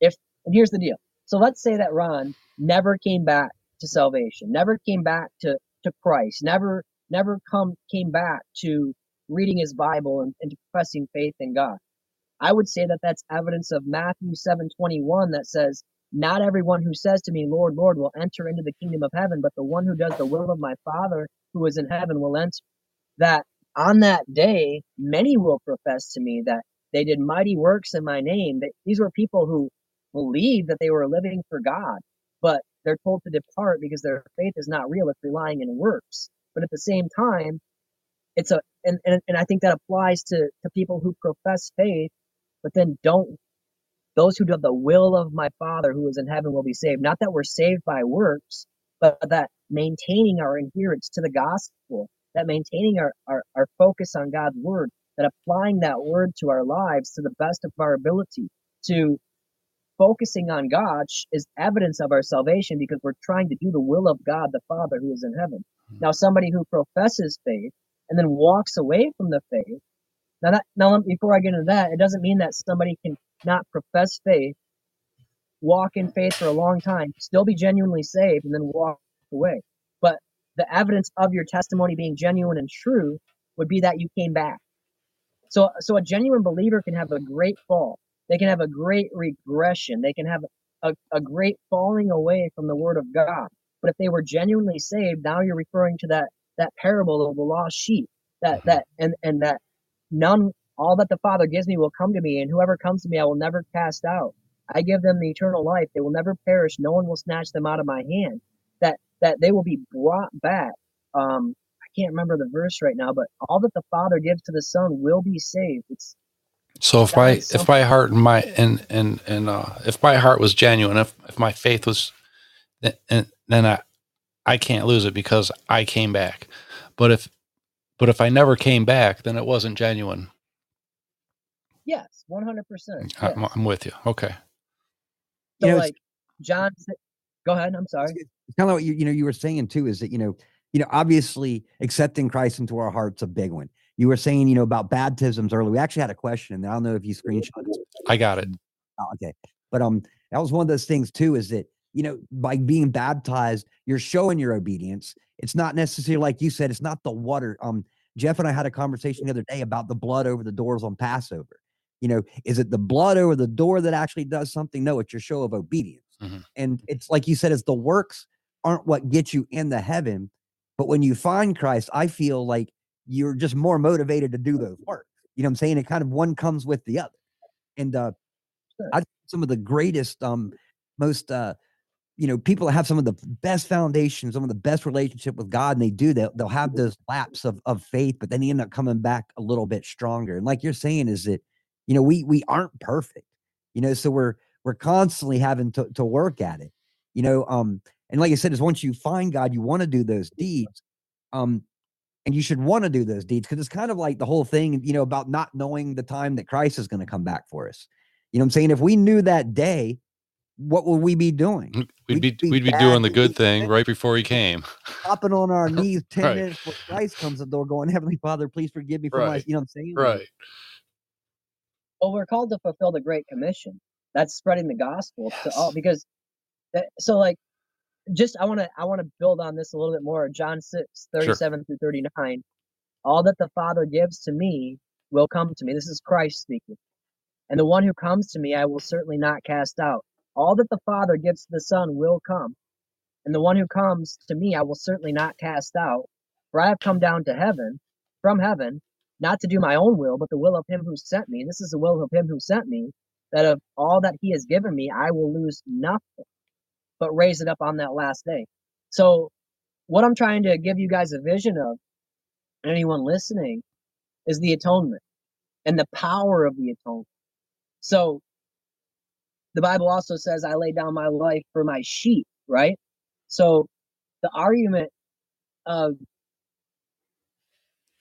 if and here's the deal. So let's say that Ron never came back to salvation, never came back to to Christ, never never come came back to reading his Bible and, and professing faith in God. I would say that that's evidence of Matthew 7:21 that says not everyone who says to me, Lord, Lord, will enter into the kingdom of heaven, but the one who does the will of my Father who is in heaven will enter. That on that day, many will profess to me that they did mighty works in my name. That these were people who believed that they were living for God, but they're told to depart because their faith is not real. It's relying in works. But at the same time, it's a and, and, and I think that applies to, to people who profess faith, but then don't those who do the will of my Father who is in heaven will be saved. Not that we're saved by works, but that maintaining our adherence to the gospel, that maintaining our, our, our focus on God's word, that applying that word to our lives to the best of our ability, to focusing on God is evidence of our salvation because we're trying to do the will of God the Father who is in heaven. Hmm. Now, somebody who professes faith and then walks away from the faith. Now, that, now before I get into that, it doesn't mean that somebody can not profess faith, walk in faith for a long time, still be genuinely saved, and then walk away. The evidence of your testimony being genuine and true would be that you came back. So, so a genuine believer can have a great fall. They can have a great regression. They can have a, a great falling away from the word of God. But if they were genuinely saved, now you're referring to that that parable of the lost sheep. That mm-hmm. that and and that none all that the Father gives me will come to me, and whoever comes to me I will never cast out. I give them the eternal life. They will never perish. No one will snatch them out of my hand. That that they will be brought back. Um, I can't remember the verse right now, but all that the Father gives to the Son will be saved. It's So if my if my heart and my and and and uh, if my heart was genuine, if if my faith was, then then I I can't lose it because I came back. But if but if I never came back, then it wasn't genuine. yes, one hundred percent. I'm, I'm with you. Okay. So You know, like John, go ahead. I'm sorry. Kind of what you, you know you were saying too is that you know you know obviously accepting christ into our hearts a big one. You were saying you know about baptisms earlier. We actually had a question and i don't know if you screenshot it. I got it. Oh, okay. But um that was one of those things too is that you know by being baptized you're showing your obedience. It's not necessarily like you said it's not the water. Um jeff and i had a conversation the other day about the blood over the doors on passover. You know is it the blood over the door that actually does something? No it's your show of obedience. Mhm. and it's like you said it's the works aren't what get you in the heaven but when you find christ i feel like you're just more motivated to do those works you know what i'm saying it kind of one comes with the other and uh. I some of the greatest, um, most, uh, you know, people have some of the best foundations, some of the best relationship with God, and they do that. They'll have those laps of of faith, but then they end up coming back a little bit stronger. And like you're saying, is that you know we we aren't perfect, you know, so we're we're constantly having to to work at it, you know. Um, and like I said, is once you find God, you want to do those deeds, um, and you should want to do those deeds because it's kind of like the whole thing, you know, about not knowing the time that Christ is going to come back for us. You know what I'm saying? If we knew that day, what would we be doing? We'd We'd be be we'd be doing the good thing right before he came. Hopping on our knees 10 Right. minutes before Christ comes to the door, going, Heavenly Father, please forgive me for my, you know what I'm saying? Right. Well, we're called to fulfill the Great Commission. That's spreading the gospel to all because that, so like just I want to I want to build on this a little bit more. John 6, 37 through 39. All that the Father gives to me will come to me. This is Christ speaking. And the one who comes to me I will certainly not cast out. All that the Father gives to the Son will come. And the one who comes to me I will certainly not cast out. For I have come down to heaven, from heaven, not to do my own will, but the will of him who sent me. This is the will of him who sent me, that of all that he has given me, I will lose nothing, but raise it up on that last day. So, what I'm trying to give you guys a vision of, anyone listening, is the atonement and the power of the atonement. So, the Bible also says, I lay down my life for my sheep, right? So, the argument of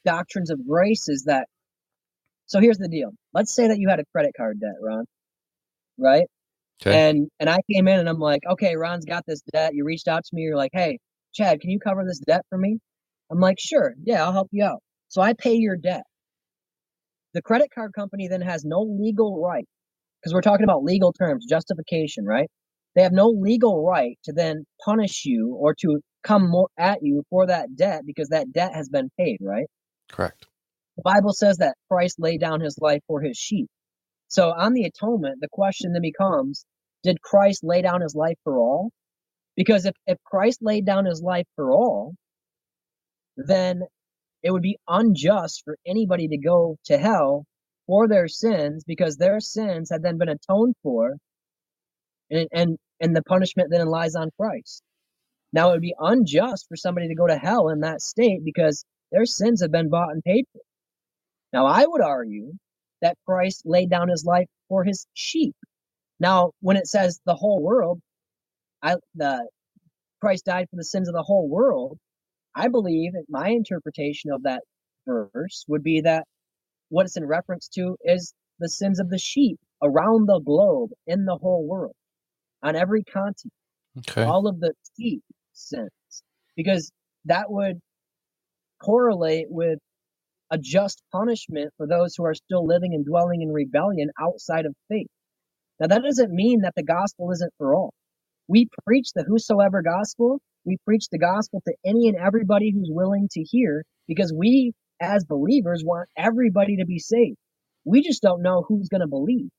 doctrines of grace is that so here's the deal. Let's say that you had a credit card debt, Ron, right? Okay. And and I came in and I'm like, okay, Ron's got this debt. You reached out to me. You're like, hey, Chad, can you cover this debt for me? I'm like, sure, yeah, I'll help you out. So I pay your debt. The credit card company then has no legal right, because we're talking about legal terms, justification, right? They have no legal right to then punish you or to come more at you for that debt because that debt has been paid, right? Correct. The Bible says that Christ laid down his life for his sheep. So on the atonement, the question then becomes, did Christ lay down his life for all? Because if, if Christ laid down his life for all, then it would be unjust for anybody to go to hell for their sins because their sins had then been atoned for and and, and the punishment then lies on Christ. Now it would be unjust for somebody to go to hell in that state because their sins have been bought and paid for. Now I would argue that Christ laid down his life for his sheep. Now, when it says the whole world, I the Christ died for the sins of the whole world, I believe that my interpretation of that verse would be that what it's in reference to is the sins of the sheep around the globe in the whole world, on every continent Okay. all of the sheep sins because that would correlate with a just punishment for those who are still living and dwelling in rebellion outside of faith. Now, that doesn't mean that the gospel isn't for all. We preach the whosoever gospel. We preach the gospel to any and everybody who's willing to hear because we, as believers, want everybody to be saved. We just don't know who's going to believe.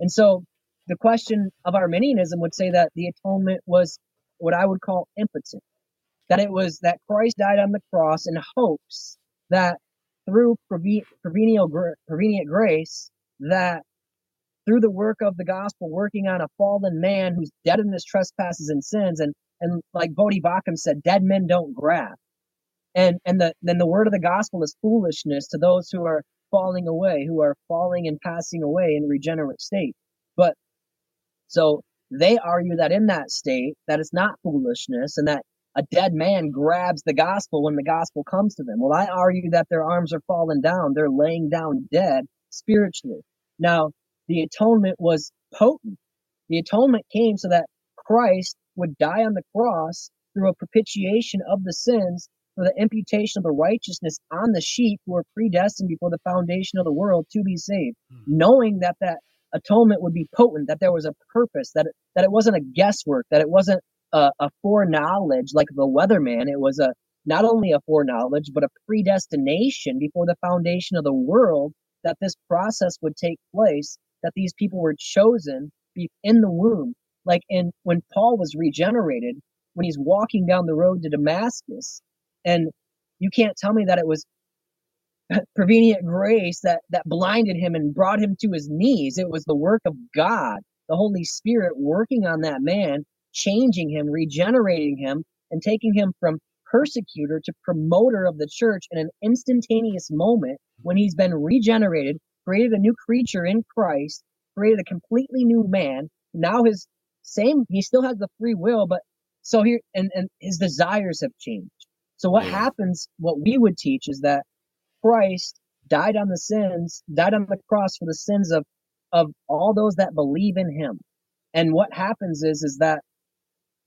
And so the question of Arminianism would say that the atonement was what I would call impotent. That it was that Christ died on the cross in hopes that through preve- prevenient, prevenient grace, that through the work of the gospel, working on a fallen man who's dead in his trespasses and sins. And and like Voddie Baucham said, dead men don't grab. And and the then the word of the gospel is foolishness to those who are falling away, who are falling and passing away in regenerate state. But so they argue that in that state, that it's not foolishness and that a dead man grabs the gospel when the gospel comes to them. Well, I argue that their arms are falling down. They're laying down dead spiritually. Now, the atonement was potent. The atonement came so that Christ would die on the cross through a propitiation of the sins for the imputation of the righteousness on the sheep who were predestined before the foundation of the world to be saved, hmm. knowing that that atonement would be potent, that there was a purpose, that it, that it wasn't a guesswork, that it wasn't a, a foreknowledge like the weatherman. It was a not only a foreknowledge, but a predestination before the foundation of the world that this process would take place, that these people were chosen in the womb. Like in when Paul was regenerated, when he's walking down the road to Damascus, and you can't tell me that it was prevenient grace that that blinded him and brought him to his knees. It was the work of God, the Holy Spirit working on that man, changing him, regenerating him, and taking him from persecutor to promoter of the church in an instantaneous moment when he's been regenerated, created a new creature in Christ, created a completely new man. Now his same he still has the free will, but so here and, and his desires have changed. So what Yeah. happens, what we would teach is that Christ died on the sins, died on the cross for the sins of of all those that believe in him. And what happens is is that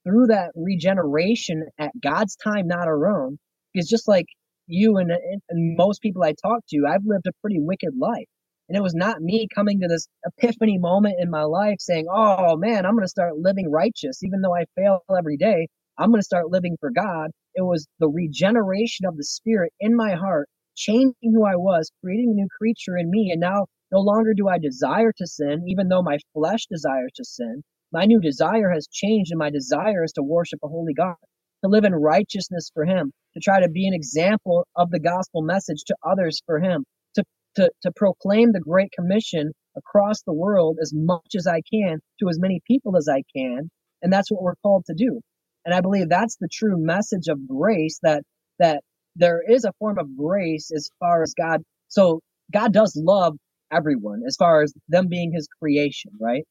through that regeneration at God's time, not our own, because just like you and, and most people I talk to, I've lived a pretty wicked life. And it was not me coming to this epiphany moment in my life saying, oh man, I'm going to start living righteous. Even though I fail every day, I'm going to start living for God. It was the regeneration of the spirit in my heart, changing who I was, creating a new creature in me. And now no longer do I desire to sin, even though my flesh desires to sin. My new desire has changed, and my desire is to worship a holy God, to live in righteousness for Him, to try to be an example of the gospel message to others for Him, to, to, to proclaim the Great Commission across the world as much as I can to as many people as I can. And that's what we're called to do. And I believe that's the true message of grace that, that there is a form of grace as far as God. So God does love everyone as far as them being His creation, right?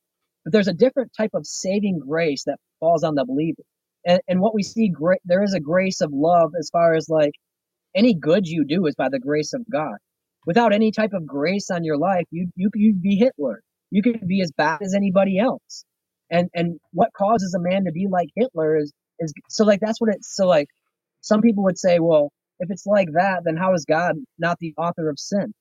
But there's a different type of saving grace that falls on the believer. And, and what we see, great, there is a grace of love as far as like any good you do is by the grace of God. Without any type of grace on your life, you you could be Hitler. You could be as bad as anybody else. And and what causes a man to be like Hitler is is so like that's what it's so like some people would say, well, if it's like that, then how is God not the author of sin?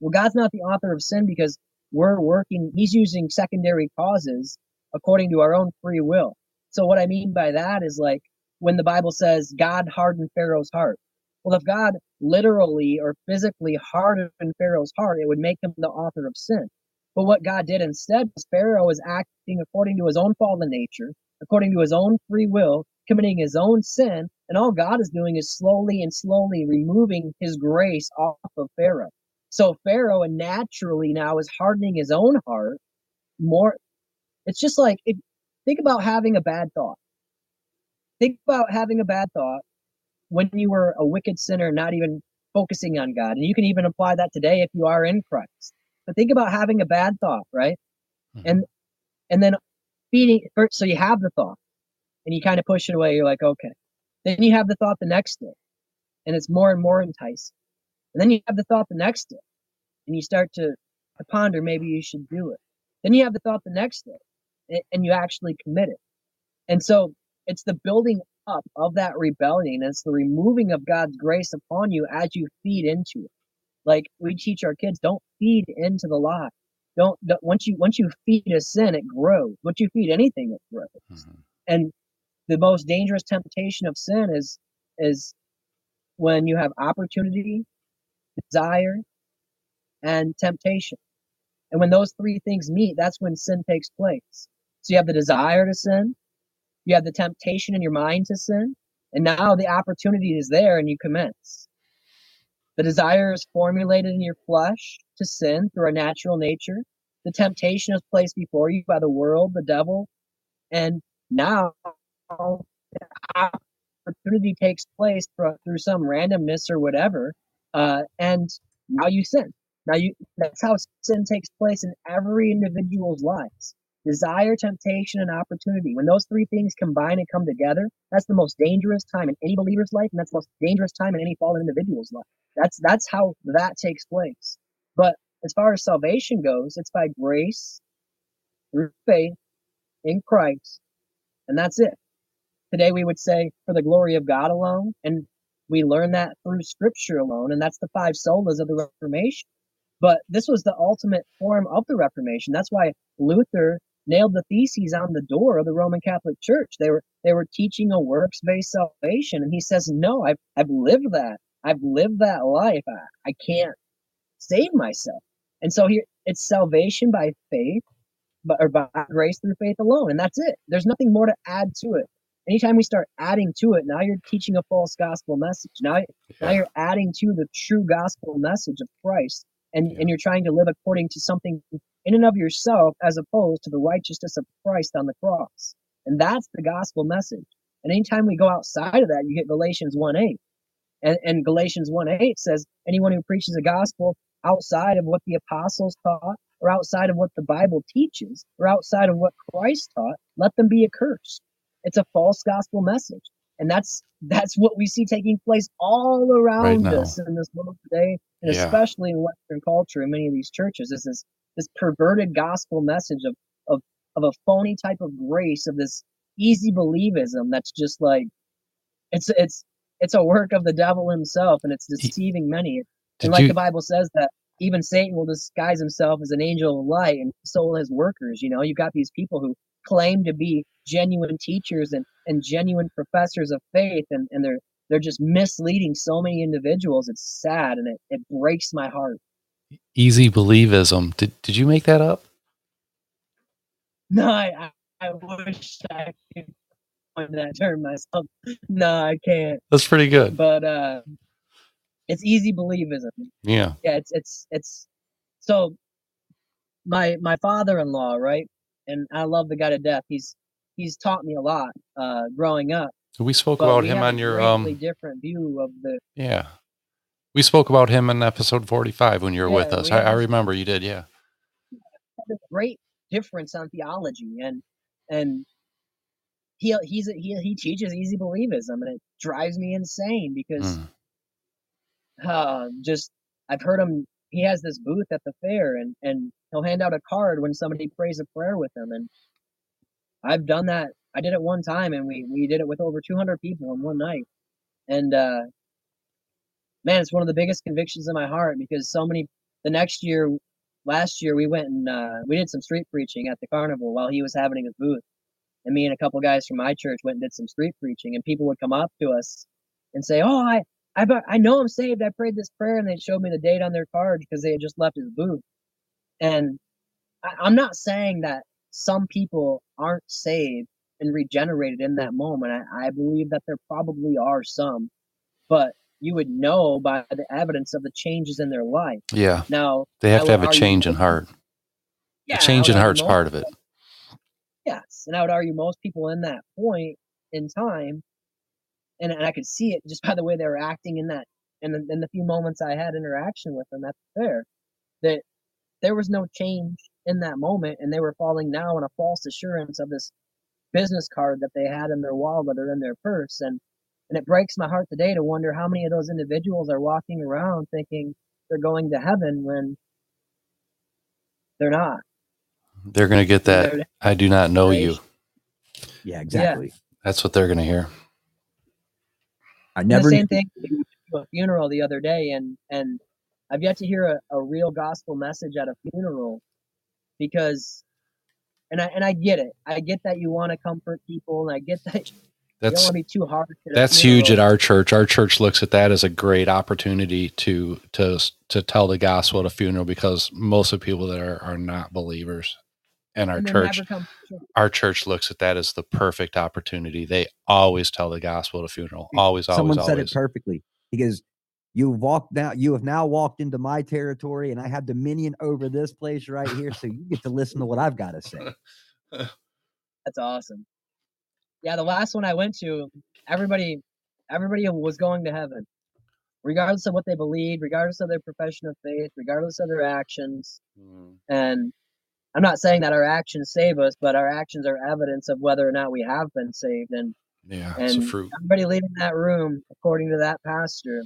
Well, God's not the author of sin because we're working, He's using secondary causes according to our own free will. So, what I mean by that is like when the Bible says God hardened Pharaoh's heart. Well, if God literally or physically hardened Pharaoh's heart, it would make him the author of sin. But what God did instead was Pharaoh is acting according to his own fallen nature, according to his own free will, committing his own sin, and all God is doing is slowly and slowly removing his grace off of Pharaoh. So Pharaoh and naturally now is hardening his own heart more. It's just like if, think about having a bad thought. Think about having a bad thought when you were a wicked sinner, not even focusing on God. And you can even apply that today if you are in Christ. But think about having a bad thought, right? Mhm. And and then feeding first, so you have the thought and you kind of push it away. You're like, okay. Then you have the thought the next day, and it's more and more enticing. And then you have the thought the next day, and you start to, to ponder maybe you should do it. Then you have the thought the next day, a- and you actually commit it. And so it's the building up of that rebellion. It's the removing of God's grace upon you as you feed into it. Like we teach our kids, don't feed into the lie. Don't, don't once you once you feed a sin, it grows. Once you feed anything, it grows. Mhm. And the most dangerous temptation of sin is is when you have opportunity, desire, and temptation. And when those three things meet, that's when sin takes place. So you have the desire to sin, you have the temptation in your mind to sin, and now the opportunity is there and you commence. The desire is formulated in your flesh to sin through our natural nature. the temptation is placed before you by the world, the devil, and now opportunity takes place through some randomness or whatever, uh, and now you sin. Now you that's how sin takes place in every individual's lives. Desire, temptation, and opportunity. When those three things combine and come together, that's the most dangerous time in any believer's life, and that's the most dangerous time in any fallen individual's life. That's that's how that takes place. But as far as salvation goes, it's by grace through faith in Christ, and that's it. Today we would say for the glory of God alone, and we learn that through Scripture alone, and that's the five solas of the Reformation. But this was the ultimate form of the Reformation. That's why Luther nailed the theses on the door of the Roman Catholic Church. They were they were teaching a works-based salvation, and he says, "No, I've I've lived that. I've lived that life. I, I can't save myself." And so here, it's salvation by faith, but or by grace through faith alone, and that's it. There's nothing more to add to it. Anytime we start adding to it, now you're teaching a false gospel message. Now, yeah. now you're adding to the true gospel message of Christ, and Yeah. and you're trying to live according to something in and of yourself, as opposed to the righteousness of Christ on the cross. And that's the gospel message. And anytime we go outside of that, you get Galatians 1 8. And, and Galatians 1 8 says, anyone who preaches a gospel outside of what the apostles taught, or outside of what the Bible teaches, or outside of what Christ taught, let them be accursed. It's a false gospel message. And that's that's what we see taking place all around now. us in this world today, and Yeah. especially in Western culture in many of these churches, is this this perverted gospel message of of of a phony type of grace of this easy believism that's just like it's it's it's a work of the devil himself and it's deceiving many and like you? the bible says that even satan will disguise himself as an angel of light and so will his workers you know you've got these people who claim to be genuine teachers and and genuine professors of faith and and they're they're just misleading so many individuals it's sad and it, it breaks my heart Easy believism. Did Did you make that up? no i i, wish i could coin that term myself no i can't That's pretty good. but uh it's easy believism Yeah. yeah it's it's it's so my my father-in-law right and i love the guy to death he's he's taught me a lot uh growing up We spoke but about we him on your um. different view of the Yeah. We spoke about him in episode forty five when you were with us. we I, I remember you did. Yeah. a great difference on theology and and he he's a, he he teaches easy believism and it drives me insane because Mm. uh, just I've heard him. He has this booth at the fair, and and he'll hand out a card when somebody prays a prayer with him. And I've done that. I did it one time, and we we did it with over 200 people in one night. And uh, man, it's one of the biggest convictions in my heart because so many. The next year, last year, we went and uh, we did some street preaching at the carnival while he was having his booth. And me and a couple guys from my church went and did some street preaching, and people would come up to us and say, "Oh, I I I know I'm saved. I prayed this prayer, and they showed me the date on their card because they had just left his booth. And I, I'm not saying that some people aren't saved and regenerated in that moment. I, I believe that there probably are some, but you would know by the evidence of the changes in their life. Yeah. Now, They have to have a change in heart. yeah, I change in heart's part of it. Yes, and I would argue most people in that point in time, and, and I could see it just by the way they were acting in that, in the, in the few moments I had interaction with them That's fair, that there was no change in that moment, and they were falling now in a false assurance of this business card that they had in their wallet or in their purse, and and it breaks my heart today to wonder how many of those individuals are walking around thinking they're going to heaven when they're not. They're going to get that. They're- I do not know you. Yeah, exactly. That's what they're going to hear. I And never the same thing we went to a funeral the other day and and I've yet to hear a, a real gospel message at a funeral because and I and I get it. I get that you want to comfort people and I get that you don't That's want to be too harsh. at a that's huge at our church. Our church looks at that as a great opportunity to to to tell the gospel at a funeral because most of the people that are are not believers and our And church never come to church. our church looks at that as the perfect opportunity. They always tell the gospel at a funeral. Always, always, Someone said it perfectly. He goes, You've walked now, you have now walked into my territory, and I have dominion over this place right here. So you get to listen to what I've got to say. That's awesome. Yeah, the last one I went to, everybody everybody was going to heaven. Regardless of what they believed, regardless of their profession of faith, regardless of their actions. Mm, And I'm not saying that our actions save us, but our actions are evidence of whether or not we have been saved. And yeah, it's a and fruit. everybody leaving that room, according to that pastor,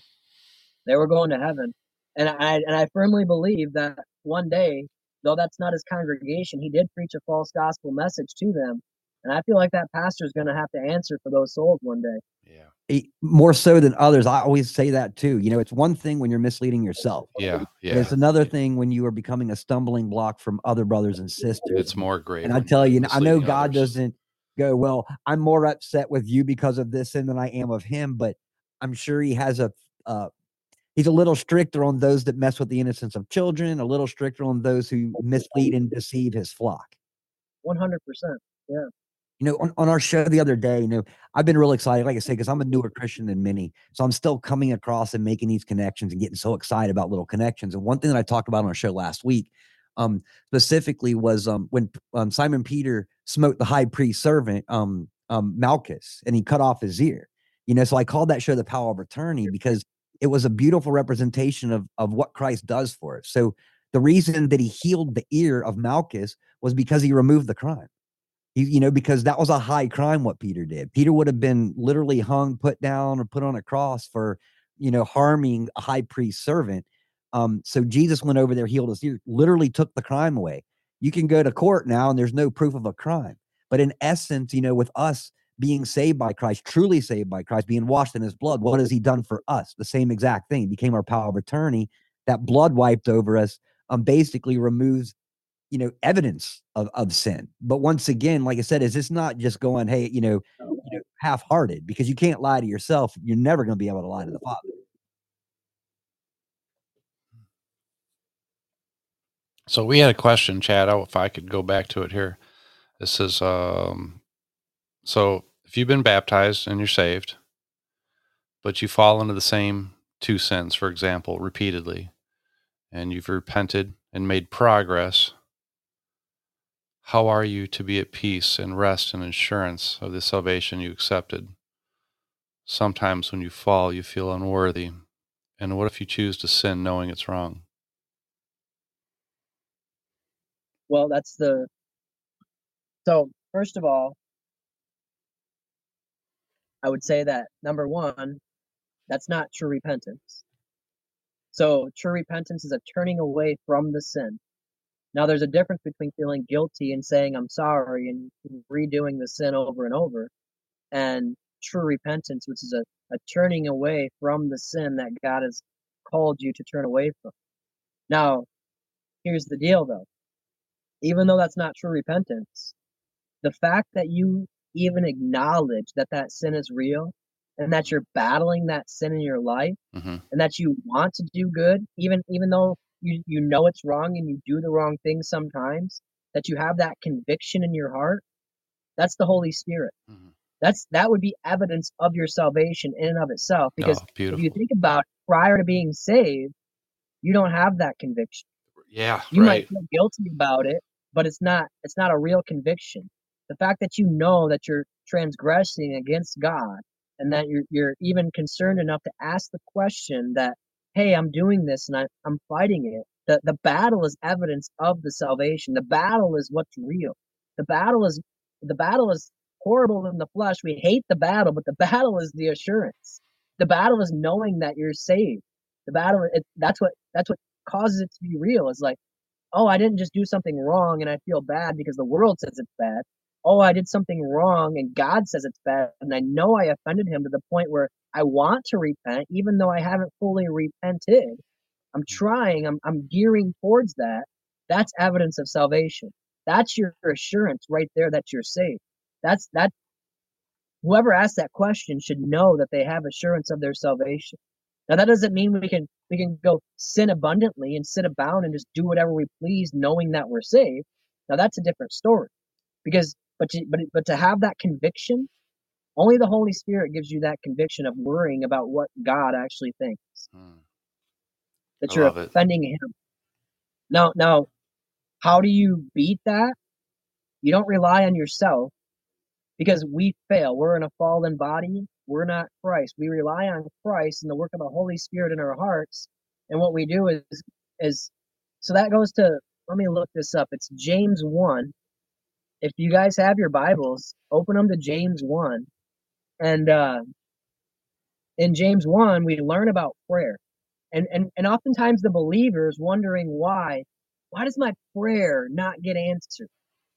they were going to heaven. And I and I firmly believe that one day, though that's not his congregation, he did preach a false gospel message to them. And I feel like that pastor is going to have to answer for those souls one day. Yeah, More so than others. I always say that too. You know, it's one thing when you're misleading yourself. yeah, yeah. It's another thing when you are becoming a stumbling block from other brothers and sisters. It's more great. And I tell you're I know God others. doesn't go, well, I'm more upset with you because of this sin than I am of him, but I'm sure he has a, uh, he's a little stricter on those that mess with the innocence of children, a little stricter on those who mislead and deceive his flock. 100%. Yeah. You know, on, on our show the other day, you know, I've been real excited, like I say, because I'm a newer Christian than many. So I'm still coming across and making these connections and getting so excited about little connections. And one thing that I talked about on our show last week, um, specifically was um when um, Simon Peter smote the high priest servant, um, um, Malchus, and he cut off his ear. You know, so I called that show the power of attorney because it was a beautiful representation of of what Christ does for us. So the reason that he healed the ear of Malchus was because he removed the crime. He, you know, because that was a high crime what Peter did. Peter would have been literally hung, put down, or put on a cross for, you know, harming a high priest servant. Um, so Jesus went over there, healed his ear, literally took the crime away. You can go to court now and there's no proof of a crime. But in essence, you know, with us being saved by Christ, truly saved by Christ, being washed in his blood, what has he done for us? The same exact thing. He became our power of attorney. That blood wiped over us um, basically removes you know evidence of, of sin but once again like i said is this not just going hey you know, you know half-hearted because you can't lie to yourself you're never going to be able to lie to the father So we had a question, Chad. oh, If I could go back to it here, this is um. So if you've been baptized and you're saved, but you fall into the same two sins, for example, repeatedly, and you've repented and made progress, how are you to be at peace and rest and assurance of the salvation you accepted? Sometimes when you fall, you feel unworthy. And what if you choose to sin knowing it's wrong? Well, that's the. So, first of all, I would say that number one, that's not true repentance. So, true repentance is a turning away from the sin. Now, there's a difference between feeling guilty and saying, I'm sorry, and redoing the sin over and over, and true repentance, which is a, a turning away from the sin that God has called you to turn away from. Now, here's the deal though. Even though that's not true repentance, the fact that you even acknowledge that that sin is real and that you're battling that sin in your life hmm and that you want to do good even even though you you know it's wrong and you do the wrong thing sometimes that you have that conviction in your heart that's the holy spirit. Mhm. that's that would be evidence of your salvation in and of itself because Oh, if you think about it, prior to being saved you don't have that conviction. Yeah, you right. might feel guilty about it but it's not it's not a real conviction the fact that you know that you're transgressing against god and that you're you're even concerned enough to ask the question that hey i'm doing this and I, i'm fighting it. The, the battle is evidence of the salvation. The battle is what's real. The battle is the battle is horrible in the flesh. We hate the battle but the battle is the assurance. The battle is knowing that you're saved. The battle it, that's what that's what causes it to be real. Is like oh i didn't just do something wrong and i feel bad because the world says it's bad oh i did something wrong and god says it's bad and i know i offended him to the point where i want to repent even though i haven't fully repented. I'm trying i'm, I'm gearing towards that. That's evidence of salvation. That's your assurance right there that you're saved that's that whoever asked that question should know that they have assurance of their salvation. Now that doesn't mean we can we can go sin abundantly and sit about and just do whatever we please, knowing that we're saved. Now that's a different story, because but to, but but to have that conviction Only the Holy Spirit gives you that conviction of worrying about what God actually thinks. Mm. That I you're love it. offending him. Now now how do you beat that? You don't rely on yourself because we fail. We're in a fallen body. We're not Christ. We rely on Christ and the work of the Holy Spirit in our hearts. And what we do is is so that goes to let me look this up. It's James 1. If you guys have your Bibles, open them to James 1. And uh in James 1, we learn about prayer. And and and oftentimes the believers wondering why why does my prayer not get answered?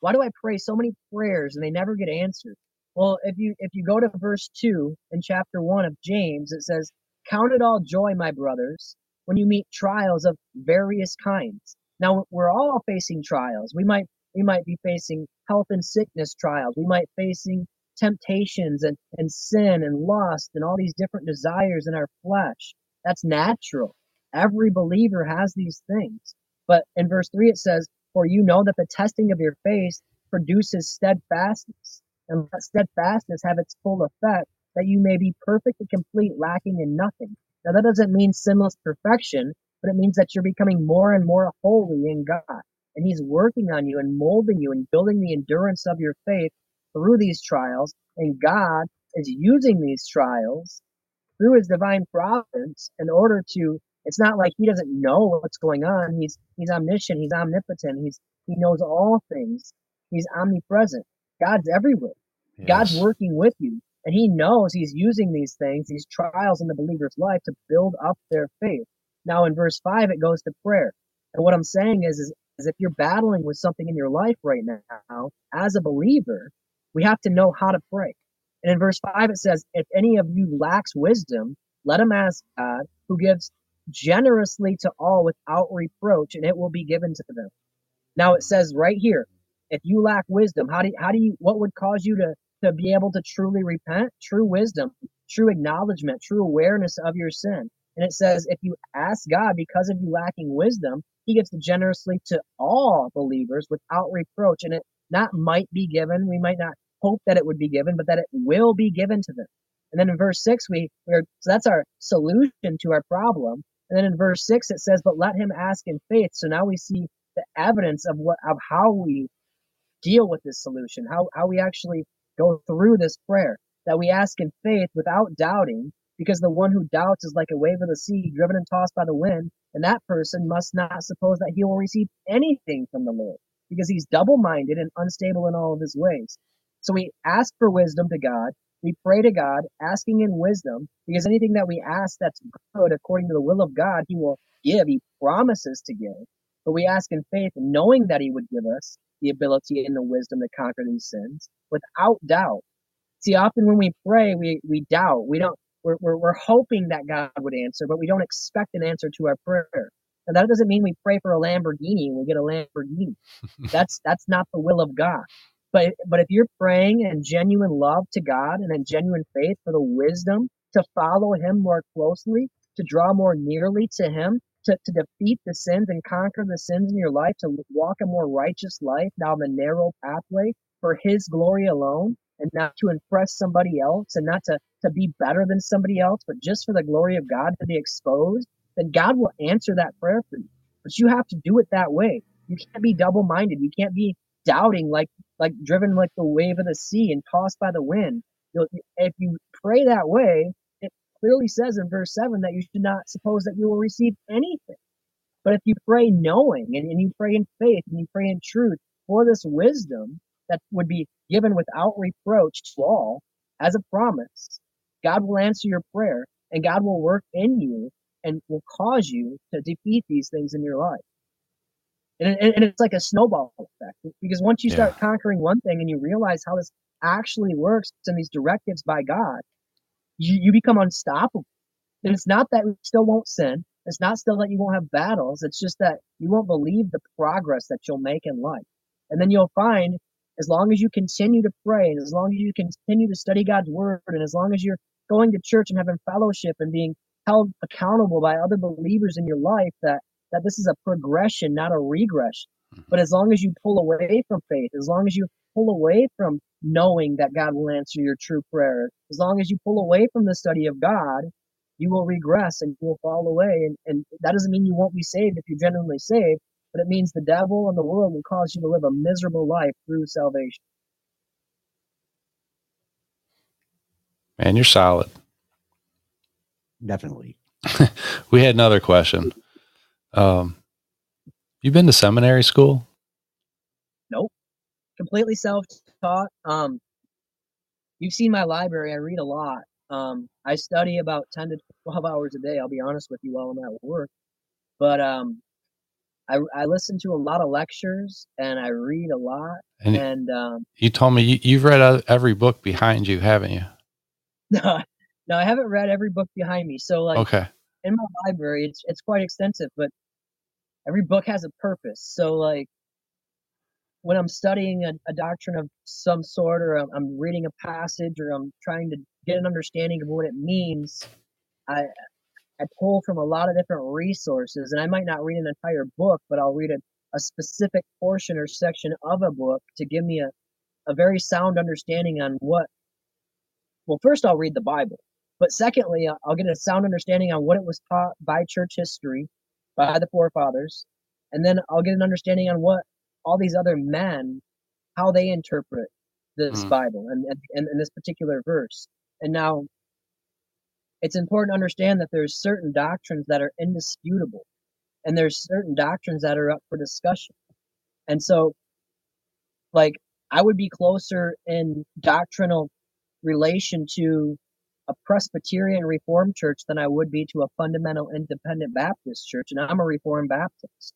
Why do I pray so many prayers and they never get answered? Well, if you if you go to verse 2 in chapter 1 of James, it says, "Count it all joy, my brothers, when you meet trials of various kinds." Now, we're all facing trials. We might we might be facing health and sickness trials. We might be facing temptations and, and sin and lust and all these different desires in our flesh. That's natural. Every believer has these things. But in verse 3, it says, For you know that the testing of your faith produces steadfastness. And let steadfastness have its full effect, that you may be perfect and complete, lacking in nothing. Now, that doesn't mean sinless perfection, but it means that you're becoming more and more holy in God. And He's working on you and molding you and building the endurance of your faith through these trials. And God is using these trials through his divine providence in order to it's not like he doesn't know what's going on. He's he's omniscient he's omnipotent he's he knows all things. He's omnipresent. God's everywhere. God's working with you. And he knows he's using these things these trials in the believer's life to build up their faith. Now in verse 5 it goes to prayer. And what i'm saying is is, is if you're battling with something in your life right now as a believer we have to know how to pray and in verse 5, it says, If any of you lacks wisdom, let him ask God, who gives generously to all without reproach, and it will be given to them. Now it says right here, if you lack wisdom, how do you, how do you what would cause you to to be able to truly repent? True wisdom, true acknowledgement, true awareness of your sin. And it says if you ask God because of you lacking wisdom, he gives generously to all believers without reproach. And it not might be given, we might not hope that it would be given, but that it will be given to them. And then in verse six, we we're so that's our solution to our problem. And then in verse six, it says, "But let him ask in faith." So now we see the evidence of what of how we deal with this solution, how how we actually go through this prayer. That we ask in faith without doubting, because the one who doubts is like a wave of the sea, driven and tossed by the wind. And that person must not suppose that he will receive anything from the Lord, because he's double-minded and unstable in all of his ways. So we ask for wisdom to God. We pray to God, asking in wisdom, because anything that we ask that's good according to the will of God, He will give. He promises to give. But we ask in faith, knowing that He would give us the ability and the wisdom to conquer these sins without doubt. See, often when we pray, we, we doubt. We don't. We're, we're, we're hoping that God would answer, but we don't expect an answer to our prayer. And that doesn't mean we pray for a Lamborghini and we get a Lamborghini. That's that's not the will of God. But but if you're praying in genuine love to God and in genuine faith for the wisdom to follow Him more closely, to draw more nearly to Him, to, to defeat the sins and conquer the sins in your life, to walk a more righteous life down the narrow pathway for His glory alone, and not to impress somebody else, and not to to be better than somebody else, but just for the glory of God to be exposed, then God will answer that prayer for you. But you have to do it that way. You can't be double minded. You can't be doubting like like driven like the wave of the sea and tossed by the wind. You'll, if you pray that way, it clearly says in verse 7 that you should not suppose that you will receive anything. But if you pray knowing and, and you pray in faith and you pray in truth for this wisdom that would be given without reproach to all as a promise, God will answer your prayer and God will work in you and will cause you to defeat these things in your life. And, and, and it's like a snowball effect because once you Yeah. start conquering one thing and you realize how this actually works and these directives by God, you, you become unstoppable. And it's not that you still won't sin. It's not still that you won't have battles. It's just that you won't believe the progress that you'll make in life. And then you'll find as long as you continue to pray and as long as you continue to study God's word and as long as you're going to church and having fellowship and being held accountable by other believers in your life that that this is a progression, not a regression. Mm-hmm. But as long as you pull away from faith, as long as you pull away from knowing that God will answer your true prayer, as long as you pull away from the study of God, you will regress and you will fall away. And, and that doesn't mean you won't be saved if you're genuinely saved, but it means the devil and the world will cause you to live a miserable life through salvation. Man, you're solid. Definitely. We had another question. Um, you been to seminary school? Nope. Completely self-taught. Um, you've seen my library. I read a lot. Um, I study about 10 to 12 hours a day. I'll be honest with you while I'm at work. But um, I, I listen to a lot of lectures and I read a lot. And And um, you told me you, you've read every book behind you, haven't you? no, no, I haven't read every book behind me. So like Okay. in my library, it's it's quite extensive, but every book has a purpose. So like when I'm studying a, a doctrine of some sort, or I'm, I'm reading a passage, or I'm trying to get an understanding of what it means, I I pull from a lot of different resources, and I might not read an entire book, but I'll read a, a specific portion or section of a book to give me a, a very sound understanding on what. Well, first I'll read the Bible, but secondly, I'll I'll get a sound understanding on what it was taught by church history, by the forefathers, and then I'll get an understanding on what all these other men, how they interpret this Mm. Bible and, and, and, and this particular verse. And now it's important to understand that there's certain doctrines that are indisputable and there's certain doctrines that are up for discussion. And so like I would be closer in doctrinal relation to a Presbyterian Reformed church than I would be to a fundamental independent Baptist church, and I'm a Reformed Baptist.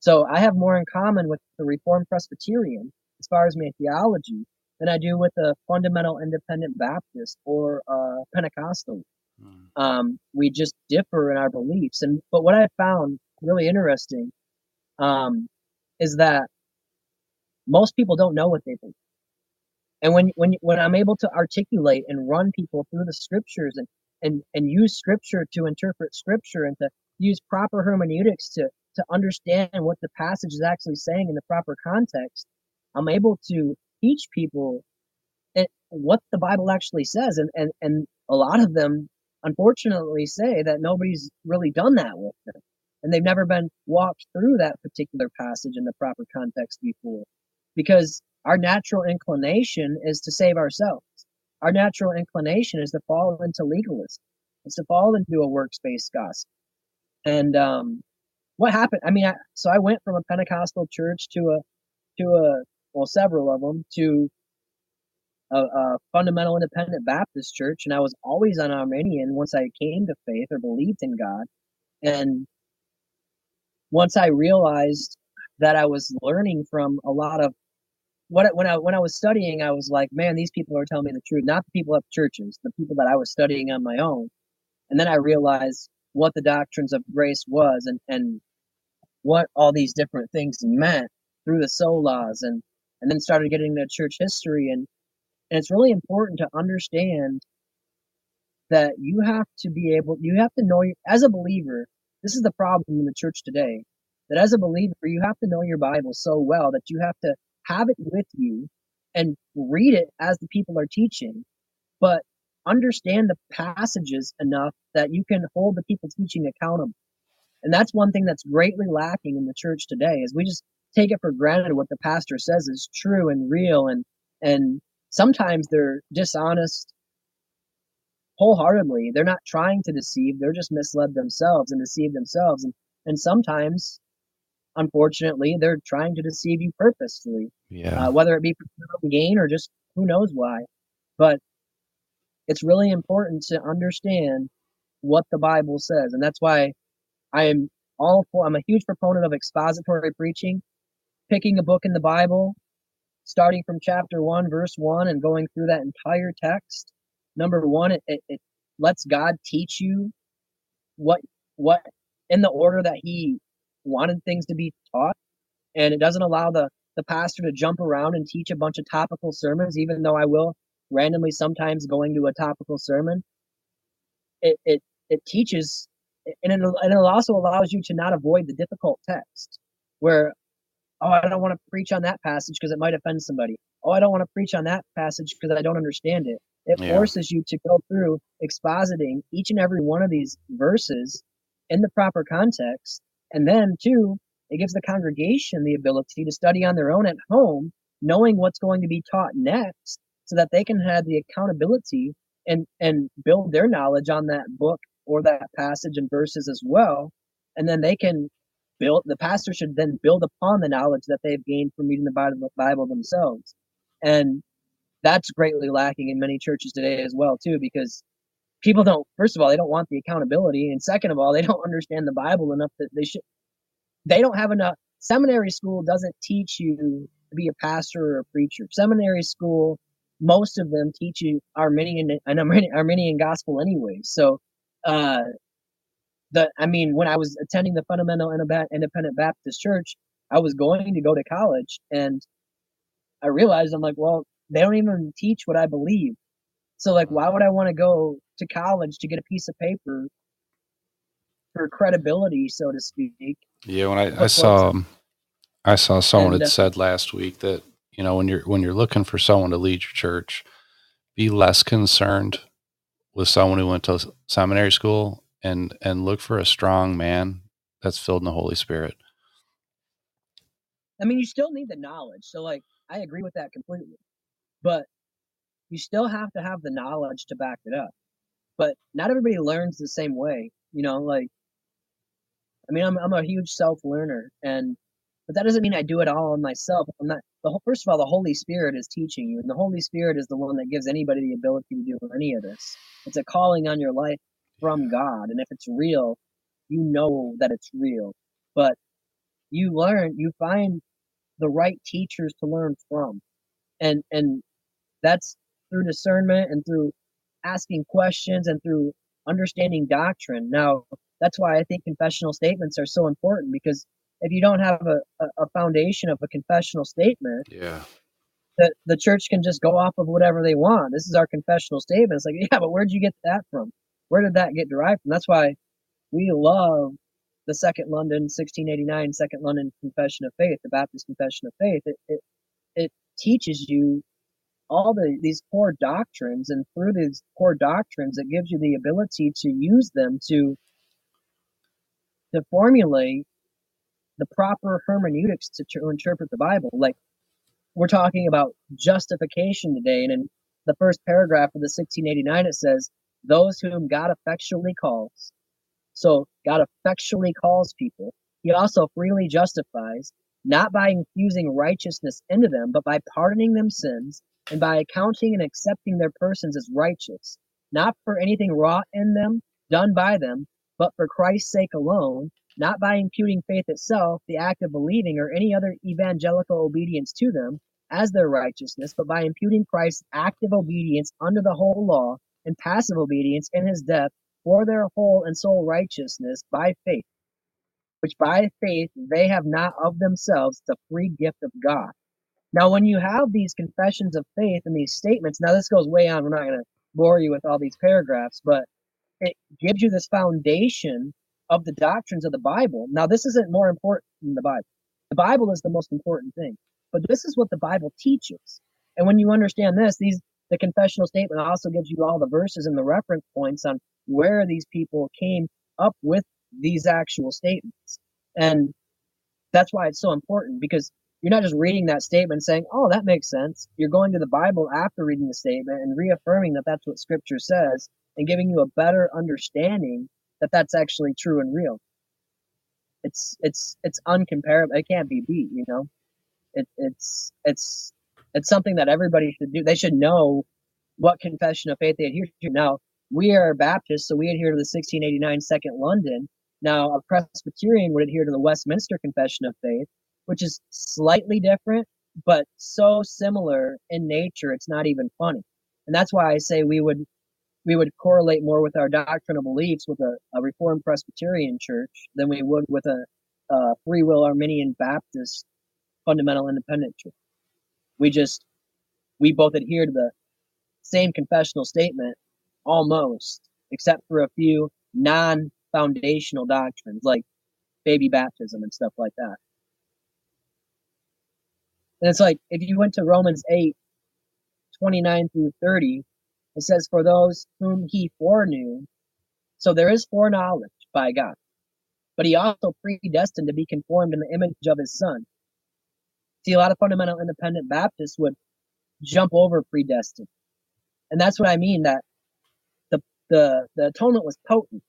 So I have more in common with the Reformed Presbyterian as far as my theology than I do with a fundamental independent Baptist or a Pentecostal. Mm. Um, we just differ in our beliefs. And but what I found really interesting um, is that most people don't know what they believe. And when when when I'm able to articulate and run people through the scriptures and and and use scripture to interpret scripture and to use proper hermeneutics to to understand what the passage is actually saying in the proper context, I'm able to teach people it, what the Bible actually says. And and and a lot of them unfortunately say that nobody's really done that with them. And they've never been walked through that particular passage in the proper context before. Because our natural inclination is to save ourselves. Our natural inclination is to fall into legalism. It's to fall into a works-based gospel. And um, what happened? I mean, I, so I went from a Pentecostal church to a to a well, several of them to a, a fundamental independent Baptist church, and I was always an Arminian once I came to faith or believed in God. And once I realized that I was learning from a lot of what when I when I was studying, I was like, man, these people are telling me the truth, not the people at churches, the people that I was studying on my own. And then I realized what the doctrines of grace was and and what all these different things meant through the solas and and then started getting into church history and and it's really important to understand that you have to be able you have to know as a believer this is the problem in the church today that as a believer you have to know your bible so well that you have to have it with you and read it as the people are teaching but understand the passages enough that you can hold the people teaching accountable. And that's one thing that's greatly lacking in the church today is we just take it for granted what the pastor says is true and real and and sometimes they're dishonest wholeheartedly. They're not trying to deceive, they're just misled themselves and deceive themselves. And and sometimes, unfortunately, they're trying to deceive you purposefully, Yeah. uh, whether it be for own gain or just who knows why. But it's really important to understand what the Bible says, and that's why I am all for. I'm a huge proponent of expository preaching, picking a book in the Bible, starting from chapter one, verse one, and going through that entire text. Number one, it, it, it lets God teach you what what in the order that He wanted things to be taught, and it doesn't allow the the pastor to jump around and teach a bunch of topical sermons, even though I will randomly sometimes going to a topical sermon. It it it teaches, and it, and it also allows you to not avoid the difficult text, where oh, I don't want to preach on that passage because it might offend somebody. Oh, I don't want to preach on that passage because I don't understand it. It Yeah. forces you to go through expositing each and every one of these verses in the proper context. And then, two, it gives the congregation the ability to study on their own at home, knowing what's going to be taught next, so that they can have the accountability and, and build their knowledge on that book or that passage and verses as well. And then they can build, the pastor should then build upon the knowledge that they've gained from reading the Bible, themselves. And that's greatly lacking in many churches today as well, too, because people don't first of all they don't want the accountability and second of all they don't understand the bible enough that they should they don't have enough seminary school doesn't teach you to be a pastor or a preacher seminary school most of them teach you arminian an arminian, arminian gospel anyway so uh the i mean when i was attending the fundamental independent baptist church i was going to go to college and i realized i'm like well they don't even teach what i believe so like why would I want to go to college to get a piece of paper for credibility, so to speak? Yeah, when I, I saw um, I saw someone And, had uh, said last week that you know when you're when you're looking for someone to lead your church, be less concerned with someone who went to seminary school and and look for a strong man that's filled in the Holy Spirit. I mean, you still need the knowledge. So like I agree with that completely. But you still have to have the knowledge to back it up. But not everybody learns the same way. You know, like I mean, I'm I'm a huge self learner and but that doesn't mean I do it all on myself. I'm not the whole, first of all, the Holy Spirit is teaching you, and the Holy Spirit is the one that gives anybody the ability to do any of this. It's a calling on your life from God, and if it's real, you know that it's real. But you learn, you find the right teachers to learn from, and and that's through discernment and through asking questions and through understanding doctrine. Now, that's why I think confessional statements are so important because if you don't have a, a, foundation of a confessional statement, Yeah, the, the church can just go off of whatever they want. This is our confessional statement. It's like, yeah, but where'd you get that from? Where did that get derived from? That's why we love the Second London 1689 Second London Confession of Faith, the Baptist Confession of Faith. It, it, it teaches you all the these core doctrines and through these core doctrines it gives you the ability to use them to to formulate the proper hermeneutics to, to interpret the bible like we're talking about justification today and in the first paragraph of the 1689 it says those whom god effectually calls. So god effectually calls people. He also freely justifies not by infusing righteousness into them but by pardoning them sins and by accounting and accepting their persons as righteous, not for anything wrought in them, done by them, but for Christ's sake alone, not by imputing faith itself, the act of believing, or any other evangelical obedience to them as their righteousness, but by imputing Christ's active obedience under the whole law and passive obedience in his death for their whole and sole righteousness by faith, which by faith they have not of themselves the free gift of God. Now, when you have these confessions of faith and these statements, now this goes way on. We're not going to bore you with all these paragraphs, but it gives you this foundation of the doctrines of the Bible. Now, this isn't more important than the Bible. The Bible is the most important thing, but this is what the Bible teaches. And when you understand this, these the confessional statement also gives you all the verses and the reference points on where these people came up with these actual statements. And that's why it's so important because you're not just reading that statement saying, oh, that makes sense. You're going to the Bible after reading the statement and reaffirming that that's what Scripture says and giving you a better understanding that that's actually true and real. It's it's it's uncomparable. It can't be beat. You know, it, it's it's it's something that everybody should do. They should know what confession of faith they adhere to. Now we are Baptists, so we adhere to the 1689 Second London. Now a Presbyterian would adhere to the Westminster Confession of Faith which is slightly different, but so similar in nature, it's not even funny. And that's why I say we would we would correlate more with our doctrinal beliefs with a, a Reformed Presbyterian church than we would with a, a Free Will Arminian Baptist fundamental independent church. We just we both adhere to the same confessional statement almost, except for a few non-foundational doctrines like baby baptism and stuff like that. And it's like if you went to Romans 8, 29 through 30, it says, For those whom he foreknew, so there is foreknowledge by God, but he also predestined to be conformed in the image of his son. See, a lot of fundamental independent Baptists would jump over predestined. And that's what I mean that the the the atonement was potent.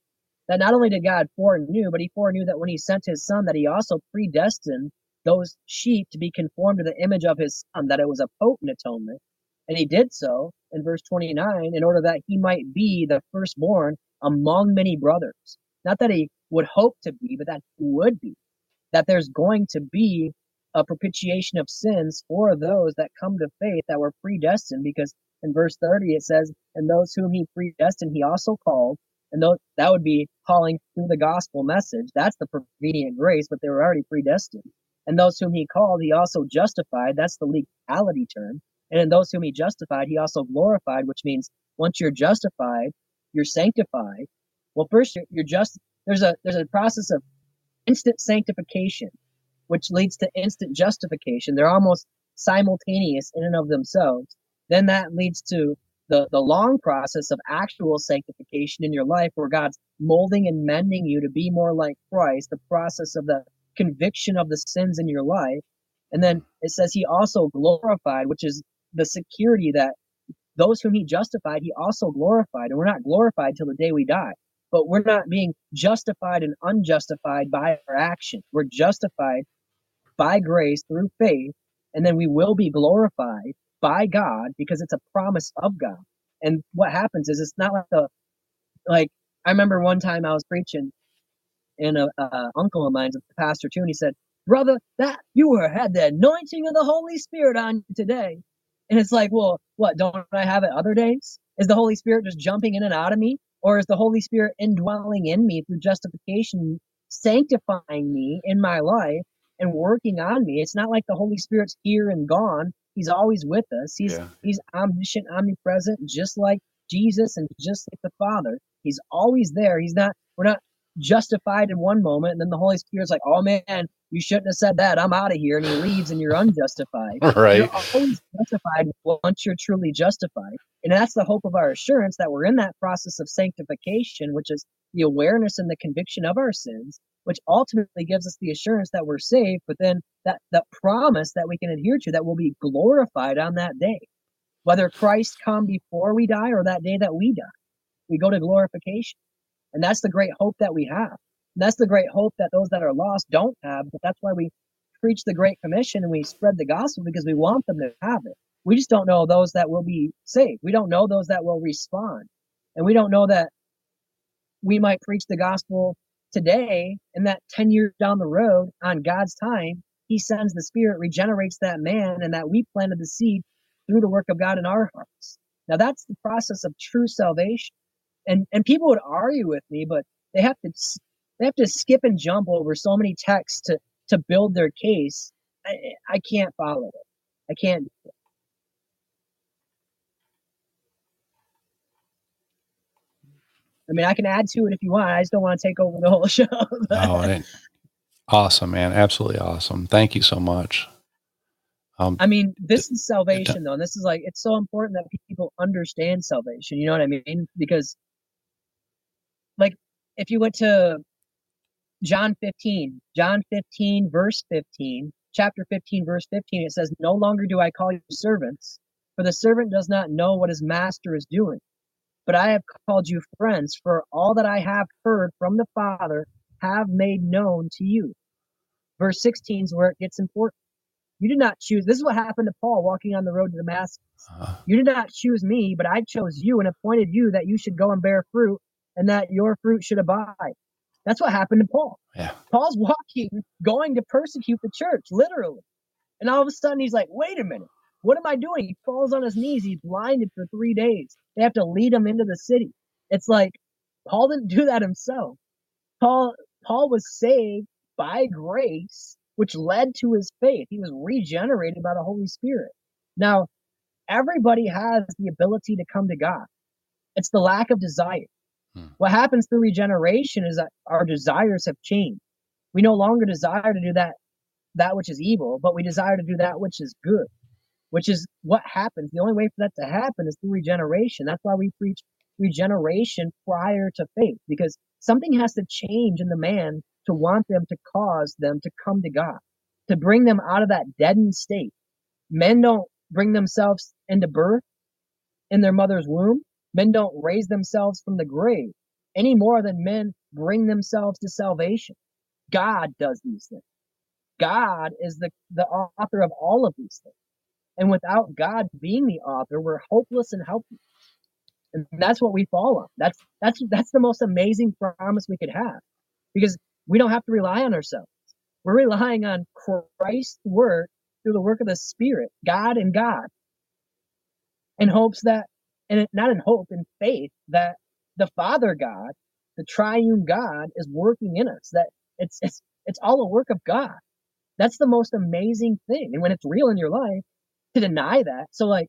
That not only did God foreknew, but he foreknew that when he sent his son, that he also predestined those sheep to be conformed to the image of his son, that it was a potent atonement. And he did so in verse 29 in order that he might be the firstborn among many brothers. Not that he would hope to be, but that he would be. That there's going to be a propitiation of sins for those that come to faith that were predestined because in verse 30 it says and those whom he predestined he also called. And those, that would be calling through the gospel message. That's the prevenient grace but they were already predestined. And those whom he called he also justified that's the legality term. And in those whom he justified he also glorified which means once you're justified you're sanctified. Well first you're, just there's a there's a process of instant sanctification which leads to instant justification. They're almost simultaneous in and of themselves. Then that leads to the, the long process of actual sanctification in your life where God's molding and mending you to be more like Christ, the process of the conviction of the sins in your life. And then it says he also glorified, which is the security that those whom he justified, he also glorified. And we're not glorified till the day we die. But we're not being justified and unjustified by our action. We're justified by grace through faith, and then we will be glorified by God because it's a promise of God. And what happens is it's not like the like I remember one time I was preaching, and a, a uncle of mine's a pastor too, and he said, "Brother, that you were had the anointing of the Holy Spirit on you today." And it's like, well, what don't I have it other days? Is the Holy Spirit just jumping in and out of me, or is the Holy Spirit indwelling in me through justification, sanctifying me in my life? And working on me. It's not like the Holy Spirit's here and gone. He's always with us. He's Yeah. he's omniscient, omnipresent, just like Jesus and just like the Father. He's always there. He's not we're not justified in one moment and then the Holy Spirit's like, "Oh man, you shouldn't have said that. I'm out of here." And he leaves and you're unjustified. Right. You're always justified once you're truly justified. And that's the hope of our assurance that we're in that process of sanctification, which is the awareness and the conviction of our sins, which ultimately gives us the assurance that we're saved, but then that, that promise that we can adhere to that will be glorified on that day. Whether Christ come before we die or that day that we die, we go to glorification. And that's the great hope that we have. And that's the great hope that those that are lost don't have, but that's why we preach the Great Commission and we spread the gospel because we want them to have it. We just don't know those that will be saved. We don't know those that will respond. And we don't know that we might preach the gospel today and that 10 years down the road on God's time, he sends the spirit, regenerates that man, and that we planted the seed through the work of God in our hearts. Now that's the process of true salvation. And and people would argue with me, but they have to they have to skip and jump over so many texts to to build their case. I, I can't follow it. I can't. I mean, I can add to it if you want. I just don't want to take over the whole show. Oh, it- awesome, man. Absolutely awesome. Thank you so much. Um, I mean, this is salvation, though. And this is like, it's so important that people understand salvation. You know what I mean? Because, like, if you went to John 15, John 15, verse 15, chapter 15, verse 15, it says, No longer do I call you servants, for the servant does not know what his master is doing. But I have called you friends, for all that I have heard from the Father have made known to you. Verse 16 is where it gets important. You did not choose. This is what happened to Paul walking on the road to Damascus. uh, You did not choose me, but I chose you and appointed you that you should go and bear fruit and that your fruit should abide. That's what happened to Paul. yeah. Paul's walking, going to persecute the church, literally. And all of a sudden he's like, wait a minute, what am I doing? He falls on his knees. He's blinded for three days. They have to lead him into the city. It's like Paul didn't do that himself. Paul Paul was saved by grace, which led to his faith. He was regenerated by the Holy Spirit. Now, everybody has the ability to come to God. It's the lack of desire. Hmm. What happens through regeneration is that our desires have changed. We no longer desire to do that that which is evil, but we desire to do that which is good, which is what happens. The only way for that to happen is through regeneration. That's why we preach regeneration prior to faith, because something has to change in the man to want them to cause them to come to God, to bring them out of that deadened state. Men don't bring themselves into birth in their mother's womb. Men don't raise themselves from the grave any more than men bring themselves to salvation. God does these things. God is the, the author of all of these things. And without God being the author, we're hopeless and helpless. And that's what we fall on. That's that's that's the most amazing promise we could have. Because we don't have to rely on ourselves. We're relying on Christ's work through the work of the Spirit, God and God. In hopes that and not in hope, in faith that the Father God, the triune God, is working in us. That it's it's it's all a work of God. That's the most amazing thing. And when it's real in your life, to deny that, so like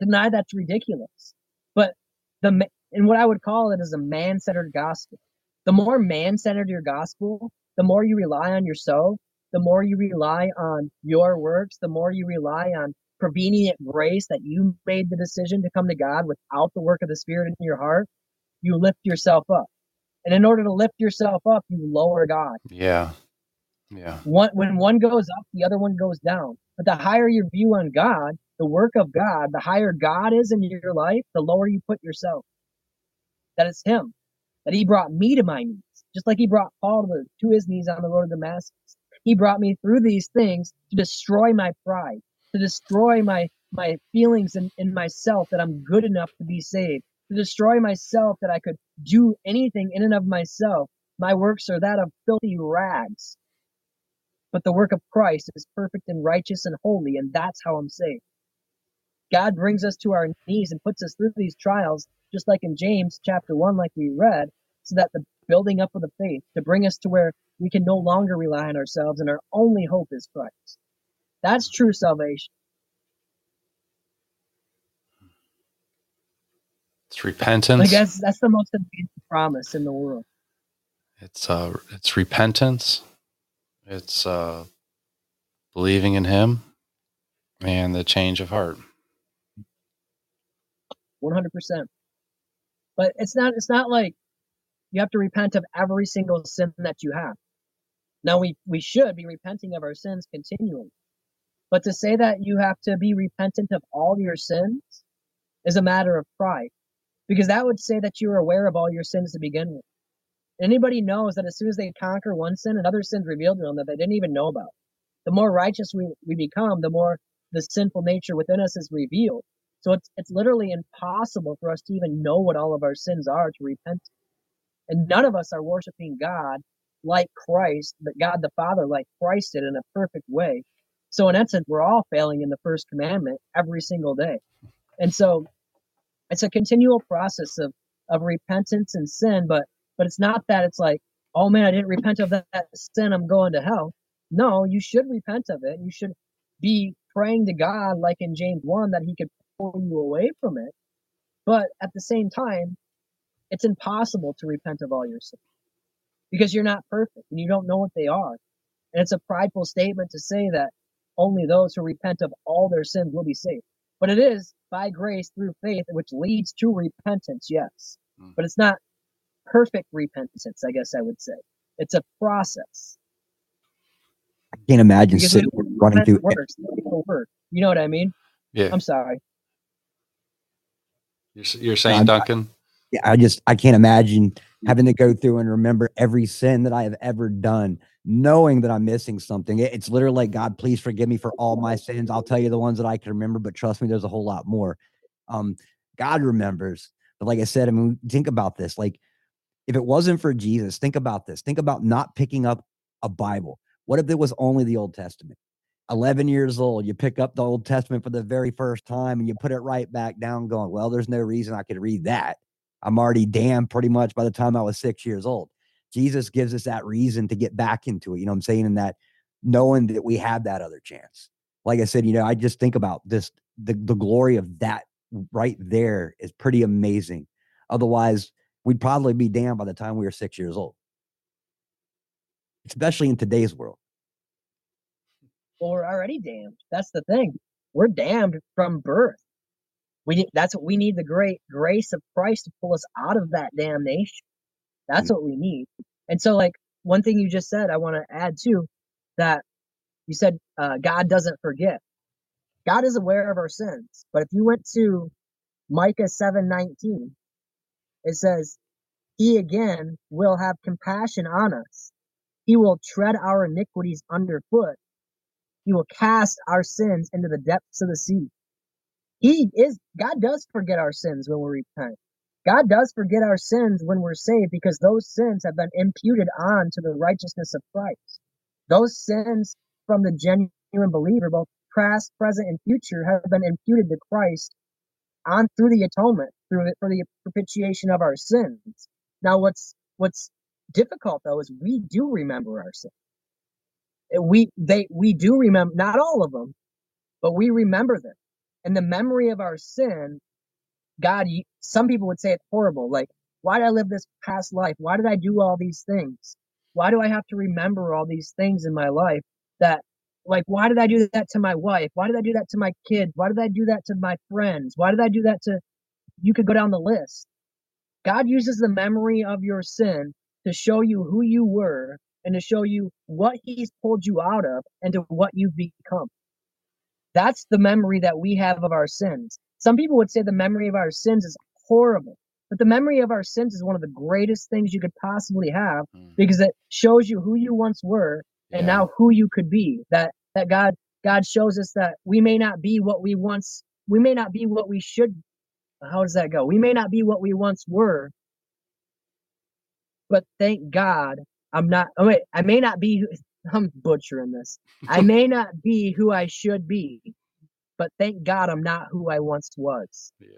deny that's ridiculous. But the and what I would call it is a man-centered gospel. The more man-centered your gospel, the more you rely on yourself, the more you rely on your works, the more you rely on prevenient grace that you made the decision to come to God without the work of the Spirit in your heart, you lift yourself up. And in order to lift yourself up, you lower God. Yeah. Yeah. One, when one goes up, the other one goes down. But the higher your view on God, the work of God, the higher God is in your life, the lower you put yourself. That it's Him. That He brought me to my knees, just like He brought Paul to, to his knees on the road to Damascus. He brought me through these things to destroy my pride, to destroy my my feelings in, in myself that I'm good enough to be saved, to destroy myself that I could do anything in and of myself. My works are that of filthy rags. But the work of Christ is perfect and righteous and holy, and that's how I'm saved. God brings us to our knees and puts us through these trials, just like in James chapter 1, like we read, so that the building up of the faith to bring us to where we can no longer rely on ourselves and our only hope is Christ. That's true salvation. It's repentance. I guess that's the most amazing promise in the world. It's uh it's repentance. It's uh believing in him and the change of heart. 100%. But it's not it's not like you have to repent of every single sin that you have. Now we we should be repenting of our sins continually. But to say that you have to be repentant of all your sins is a matter of pride because that would say that you're aware of all your sins to begin with. Anybody knows that as soon as they conquer one sin, another sin's revealed to them that they didn't even know about. The more righteous we, we become, the more the sinful nature within us is revealed. So it's it's literally impossible for us to even know what all of our sins are to repent. And none of us are worshiping God like Christ, but God the Father like Christ did in a perfect way. So in essence, we're all failing in the first commandment every single day. And so it's a continual process of of repentance and sin, but but it's not that it's like, oh man, I didn't repent of that, that sin, I'm going to hell. No, you should repent of it. You should be praying to God, like in James 1, that He could pull you away from it. But at the same time, it's impossible to repent of all your sins because you're not perfect and you don't know what they are. And it's a prideful statement to say that only those who repent of all their sins will be saved. But it is by grace through faith, which leads to repentance, yes. Mm. But it's not perfect repentance, I guess I would say. It's a process. I can't imagine Because sitting it running through. works, it'll. You know what I mean? Yeah. I'm sorry. You're, you're saying, I'm- Duncan? Yeah, I just I can't imagine having to go through and remember every sin that I have ever done, knowing that I'm missing something. It's literally like God, please forgive me for all my sins. I'll tell you the ones that I can remember, but trust me, there's a whole lot more. Um, God remembers, but like I said, I mean, think about this. Like, if it wasn't for Jesus, think about this. Think about not picking up a Bible. What if it was only the Old Testament? 11 years old, you pick up the Old Testament for the very first time and you put it right back down, going, Well, there's no reason I could read that. I'm already damned pretty much by the time I was six years old. Jesus gives us that reason to get back into it. You know I'm saying? And that knowing that we have that other chance. Like I said, you know, I just think about this the, the glory of that right there is pretty amazing. Otherwise, we'd probably be damned by the time we were six years old, especially in today's world. well, we're already damned. That's the thing. We're damned from birth. We need, that's what we need the great grace of Christ to pull us out of that damnation. That's what we need. And so, like one thing you just said, I want to add too, that you said uh, God doesn't forget. God is aware of our sins. But if you went to Micah seven nineteen, it says, "He again will have compassion on us. He will tread our iniquities underfoot. He will cast our sins into the depths of the sea." He is God does forget our sins when we repent. God does forget our sins when we're saved because those sins have been imputed on to the righteousness of Christ. Those sins from the genuine believer, both past, present, and future, have been imputed to Christ on through the atonement, through for the propitiation of our sins. Now, what's what's difficult though is we do remember our sins. We they we do remember not all of them, but we remember them. And the memory of our sin God, some people would say it's horrible. Like, why did I live this past life? Why did I do all these things? Why do I have to remember all these things in my life that, like, why did I do that to my wife? Why did I do that to my kids? Why did I do that to my friends? Why did I do that to, you could go down the list. God uses the memory of your sin to show you who you were and to show you what he's pulled you out of and to what you've become. That's the memory that we have of our sins. Some people would say the memory of our sins is horrible, but the memory of our sins is one of the greatest things you could possibly have Mm. because it shows you who you once were and Yeah. now who you could be. That that God God shows us that we may not be what we once we may not be what we should how does that go? We may not be what we once were, but thank God I'm not oh wait, I may not be I'm butchering this. I may not be who I should be, but thank God I'm not who I once was. Yeah.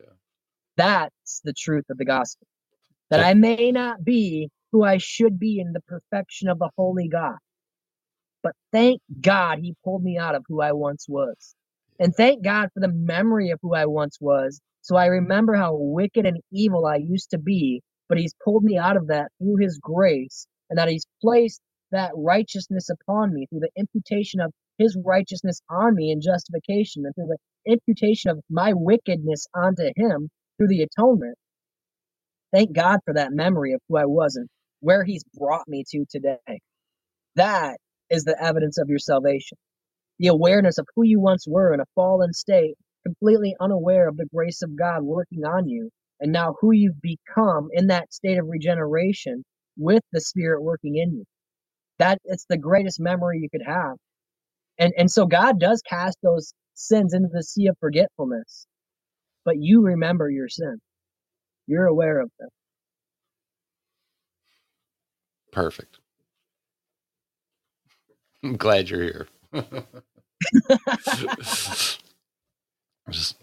That's the truth of the gospel. That. I may not be who I should be in the perfection of the holy God. But thank God he pulled me out of who I once was. And thank God for the memory of who I once was. So I remember how wicked and evil I used to be, but he's pulled me out of that through his grace, and that he's placed that righteousness upon me through the imputation of his righteousness on me in justification, and through the imputation of my wickedness onto him through the atonement. Thank God for that memory of who I was and where he's brought me to today. That is the evidence of your salvation. The awareness of who you once were in a fallen state, completely unaware of the grace of God working on you, and now who you've become in that state of regeneration with the Spirit working in you. That it's the greatest memory you could have. And and so God does cast those sins into the sea of forgetfulness. But you remember your sin. You're aware of them. Perfect. I'm glad you're here. just,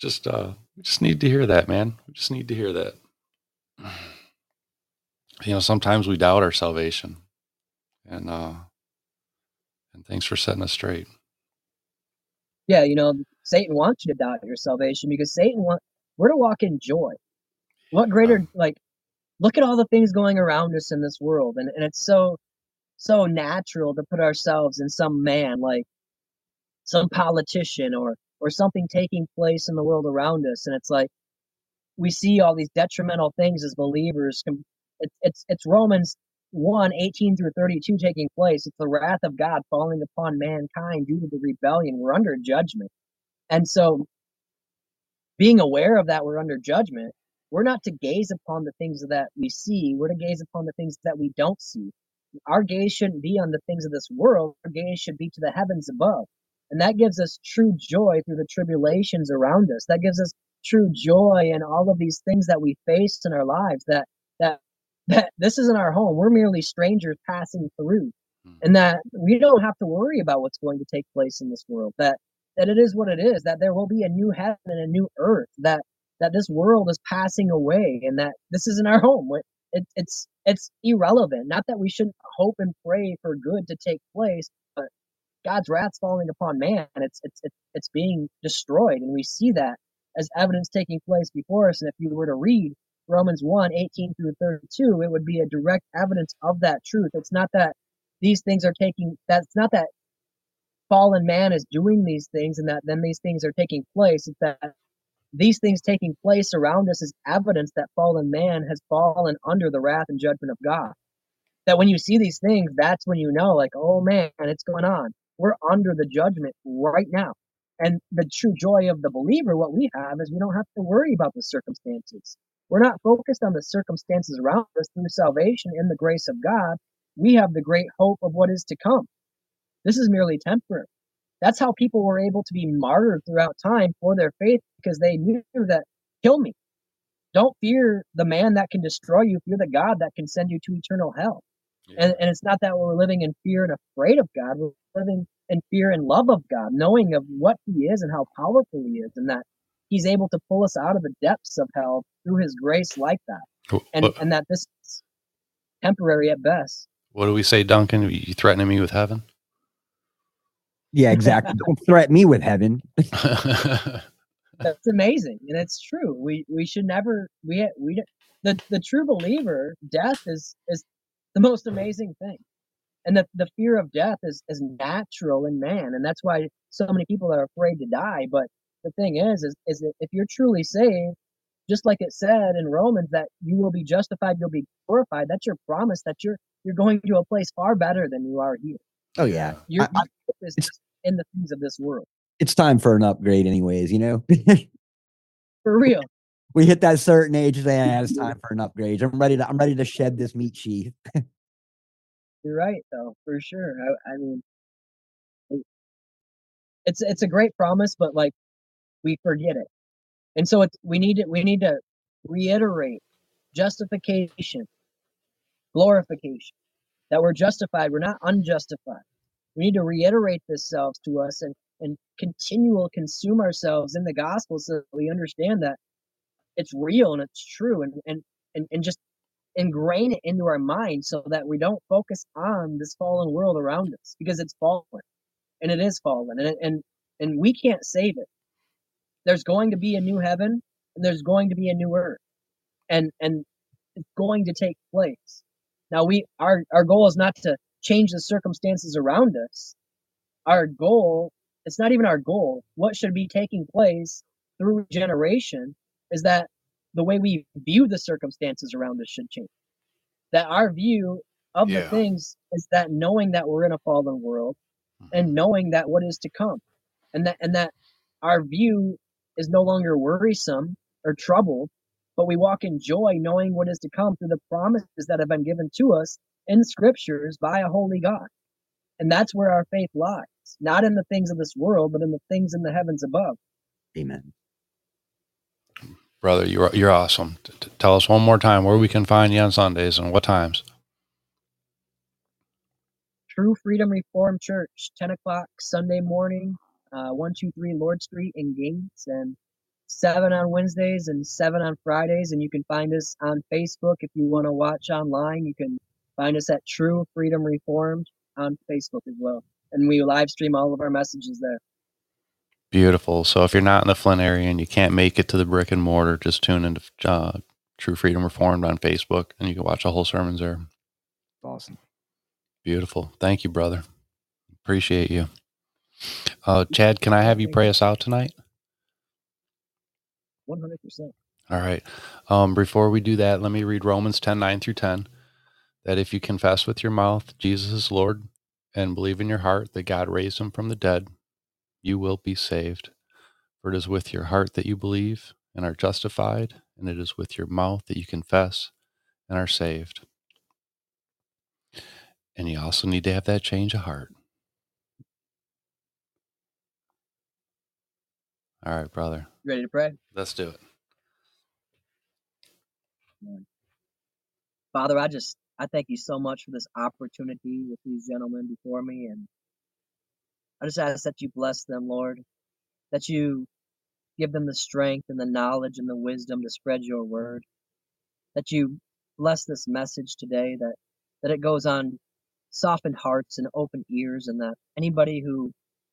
just, uh, we just need to hear that, man. We just need to hear that. You know, sometimes we doubt our salvation, and uh, and thanks for setting us straight. Yeah, you know, Satan wants you to doubt your salvation because Satan wants we're to walk in joy. What greater like look at all the things going around us in this world and, and it's so so natural to put ourselves in some man like some politician or or something taking place in the world around us and it's like we see all these detrimental things as believers it's it's, it's romans 1 18 through 32 taking place. It's the wrath of god falling upon mankind due to the rebellion. We're under judgment. And so being aware of that we're under judgment. We're not to gaze upon the things that we see. We're to gaze upon the things that we don't see our gaze shouldn't be on the things of this world. Our gaze should be to the heavens above. And that gives us true joy through the tribulations around us. That gives us true joy in all of these things that we face in our lives that that that this isn't our home. We're merely strangers passing through. Mhm. and that we don't have to worry about what's going to take place in this world that that it is what it is that there will be a new heaven and a new earth that that this world is passing away and that this isn't our home it, it, it's it's irrelevant. Not that we shouldn't hope and pray for good to take place but god's wrath's falling upon man. It's it's it's, it's being destroyed and we see that as evidence taking place before us. And if you were to read romans 1 18 through 32 it would be a direct evidence of that truth. It's not that these things are taking that's not that fallen man is doing these things and that then these things are taking place. It's that these things taking place around us is evidence that fallen man has fallen under the wrath and judgment of God. That when you see these things, that's when you know, like, oh man, it's going on. We're under the judgment right now. And the true joy of the believer, what we have is we don't have to worry about the circumstances. We're not focused on the circumstances around us through salvation in the grace of God. We have the great hope of what is to come. This is merely temporary. That's how people were able to be martyred throughout time for their faith because they knew that kill me. Don't fear the man that can destroy you, fear the God that can send you to eternal hell. And, and it's not that we're living in fear and afraid of God. We're living in fear and love of God, knowing of what He is and how powerful He is, and that He's able to pull us out of the depths of hell through His grace, like that, and What, and that this is temporary at best. what do we say, Duncan? Are You threatening me with heaven? Yeah, exactly. Don't threaten me with heaven. That's amazing, and it's true. We we should never we we the the true believer. Death is is the most amazing thing, and the the fear of death is is natural in man, and that's why so many people are afraid to die. But the thing is, is is that if you're truly saved, just like it said in Romans, that you will be justified, you'll be glorified. That's your promise that you're you're going to a place far better than you are here. Oh yeah, Your I- I- your hope is in the things of this world, it's time for an upgrade, anyways. You know, for real. we hit that certain age, and say, "Ah, it's time for an upgrade. I'm ready to. I'm ready to shed this meat sheath. You're right, though, for sure. I, I mean, it's it's a great promise, but like we forget it, and so it's we need to we need to reiterate justification, glorification, that we're justified, we're not unjustified. We need to reiterate this selves to us and and continual consume ourselves in the gospel so that we understand that it's real and it's true and and and, and just ingrain it into our mind so that we don't focus on this fallen world around us because it's fallen and it is fallen and and and we can't save it there's going to be a new heaven and there's going to be a new earth and and it's going to take place now we our our goal is not to change the circumstances around us. Our goal it's not even our goal. What should be taking place through generation is that the way we view the circumstances around us should change. That our view of the things is that knowing that we're in a fallen world and mm-hmm. knowing that what is to come and that and that our view is no longer worrisome or troubled but we walk in joy knowing what is to come through the promises that have been given to us in scriptures by a holy god and that's where our faith lies not in the things of this world but in the things in the heavens above Amen. Brother, you're you're awesome. T- t- tell us one more time where we can find you on Sundays and what times. True Freedom Reformed Church, 10 o'clock Sunday morning, uh, 123 Lord Street in Gates, and 7 on Wednesdays and 7 on Fridays. And you can find us on Facebook if you want to watch online. You can find us at True Freedom Reformed on Facebook as well. And we live stream all of our messages there. Beautiful. So if you're not in the Flint area and you can't make it to the brick and mortar, just tune into uh, True Freedom Reformed on Facebook and you can watch the whole sermons there. Awesome. Beautiful. Thank you, brother. Appreciate you. Uh, Chad, can I have you pray us out tonight? 100%. All right. Um, before we do that, let me read Romans 10 9 through 10. That if you confess with your mouth Jesus is Lord and believe in your heart that God raised him from the dead, you will be saved. For it is with your heart that you believe and are justified, and it is with your mouth that you confess and are saved. And you also need to have that change of heart. All right, brother. Ready to pray? Let's do it. Father, I just I thank you so much for this opportunity with these gentlemen before me, and I just ask that you bless them, Lord, that you give them the strength and the knowledge and the wisdom to spread your word, that you bless this message today, that that it goes on softened hearts and open ears, and that anybody who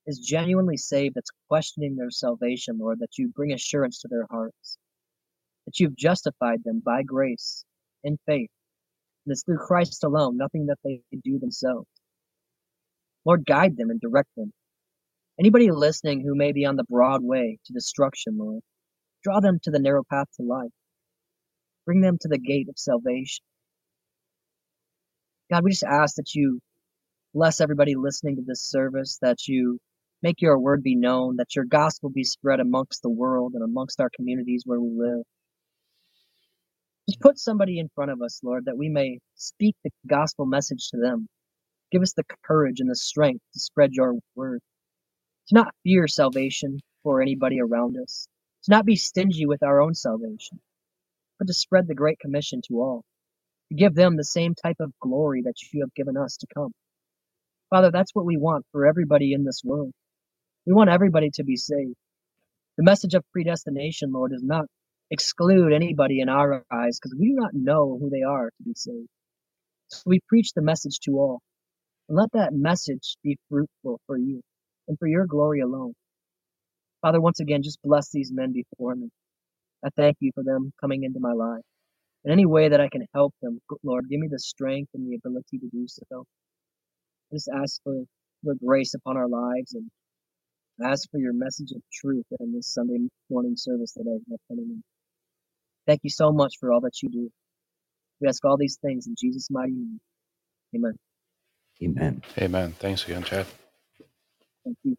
is genuinely saved, that's questioning their salvation, Lord, that you bring assurance to their hearts, that you've justified them by grace in faith. And it's through Christ alone, nothing that they can do themselves. Lord, guide them and direct them. Anybody listening who may be on the broad way to destruction, Lord, draw them to the narrow path to life. Bring them to the gate of salvation. God, we just ask that you bless everybody listening to this service, that you make your word be known, that your gospel be spread amongst the world and amongst our communities where we live. Just put somebody in front of us, Lord, that we may speak the gospel message to them. Give us the courage and the strength to spread your word. To not fear salvation for anybody around us. To not be stingy with our own salvation, but to spread the Great Commission to all. To give them the same type of glory that you have given us to come. Father, that's what we want for everybody in this world. We want everybody to be saved. The message of predestination, Lord, does not exclude anybody in our eyes because we do not know who they are to be saved. So we preach the message to all. And let that message be fruitful for you and for your glory alone. Father, once again, just bless these men before me. I thank you for them coming into my life. In any way that I can help them, Lord, give me the strength and the ability to do so. Just ask for your grace upon our lives and ask for your message of truth in this Sunday morning service that I have coming in. Thank you so much for all that you do. We ask all these things in Jesus' mighty name. Amen. Amen. Amen. Thanks again, Chad. Thank you.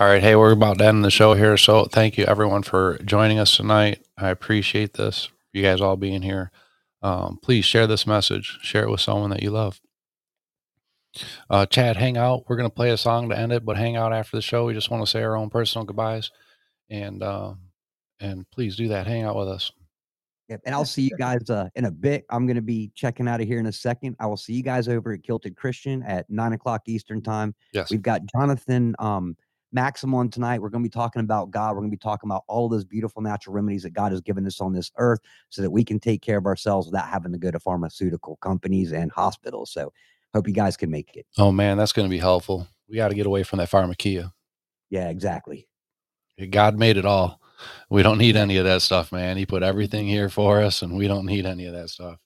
All right. Hey, we're about to end the show here. So thank you everyone for joining us tonight. I appreciate this. You guys all being here. Um, please share this message. Share it with someone that you love. Uh, Chad, hang out. We're going to play a song to end it, but hang out after the show. We just want to say our own personal goodbyes. And, uh, and please do that. Hang out with us. Yep. And I'll see you guys uh, in a bit. I'm going to be checking out of here in a second. I will see you guys over at Kilted Christian at nine o'clock Eastern time. Yes. We've got Jonathan um, Maxim on tonight. We're going to be talking about God. We're going to be talking about all those beautiful natural remedies that God has given us on this earth so that we can take care of ourselves without having to go to pharmaceutical companies and hospitals. So hope you guys can make it. Oh man, that's going to be helpful. We got to get away from that pharmakia. Yeah, exactly. God made it all. We don't need any of that stuff, man. He put everything here for us, and we don't need any of that stuff.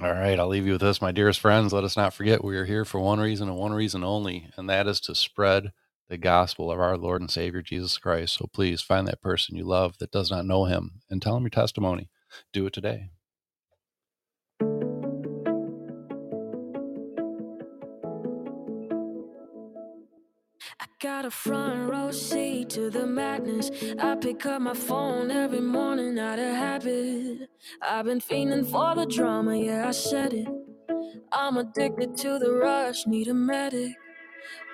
All right, I'll leave you with this, my dearest friends. Let us not forget we are here for one reason and one reason only, and that is to spread the gospel of our Lord and Savior Jesus Christ. So please find that person you love that does not know him and tell him your testimony. Do it today. I got a front row seat to the madness. I pick up my phone every morning out of habit. I've been fiending for the drama, yeah, I said it. I'm addicted to the rush, need a medic.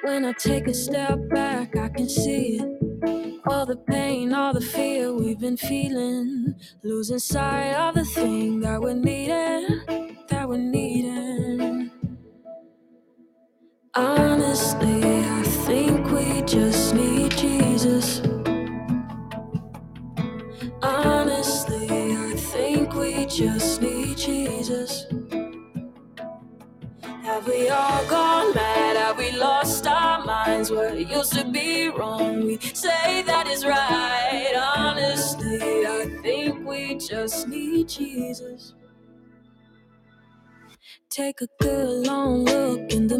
When I take a step back, I can see it. All the pain, all the fear we've been feeling. Losing sight of the thing that we're needing, that we're needing. Honestly, Take a good long look in the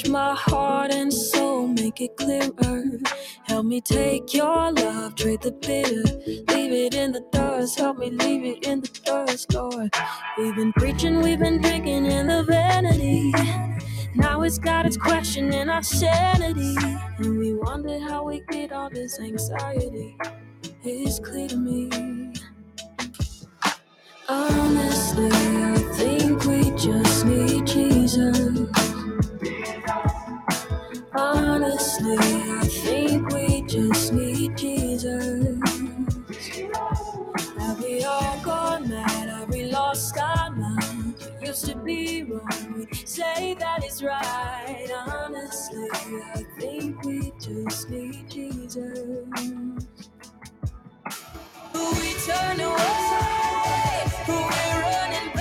Search my heart and soul, make it clearer. Help me take your love, trade the bitter. Leave it in the dust, help me leave it in the dust, Lord. We've been preaching, we've been drinking in the vanity. Now it's got its question questioning our sanity. And we wonder how we get all this anxiety. It's clear to me. Honestly, I think we just need Jesus. Honestly, I think we just need Jesus. Have we all gone mad? Have we lost our? What used to be wrong, we say that is right. Honestly, I think we just need Jesus. We turn away, we're running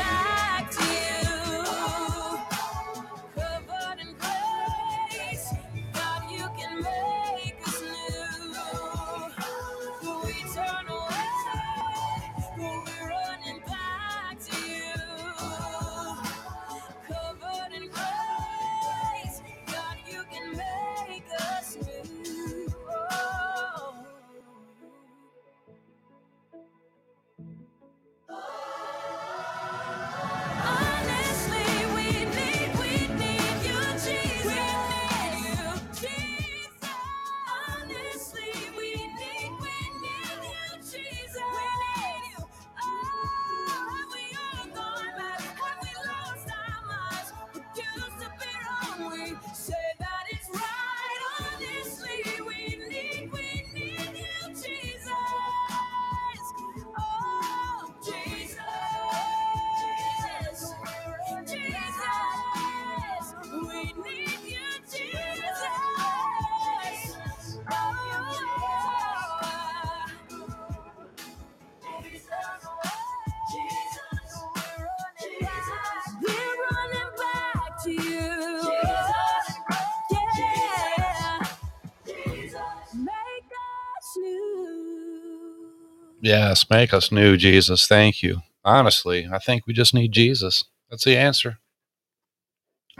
Yes, make us new, Jesus. Thank you. Honestly, I think we just need Jesus. That's the answer.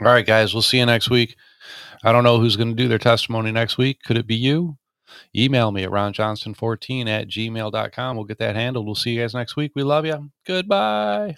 All right, guys, we'll see you next week. I don't know who's going to do their testimony next week. Could it be you? Email me at ronjohnston14 at gmail.com. We'll get that handled. We'll see you guys next week. We love you. Goodbye.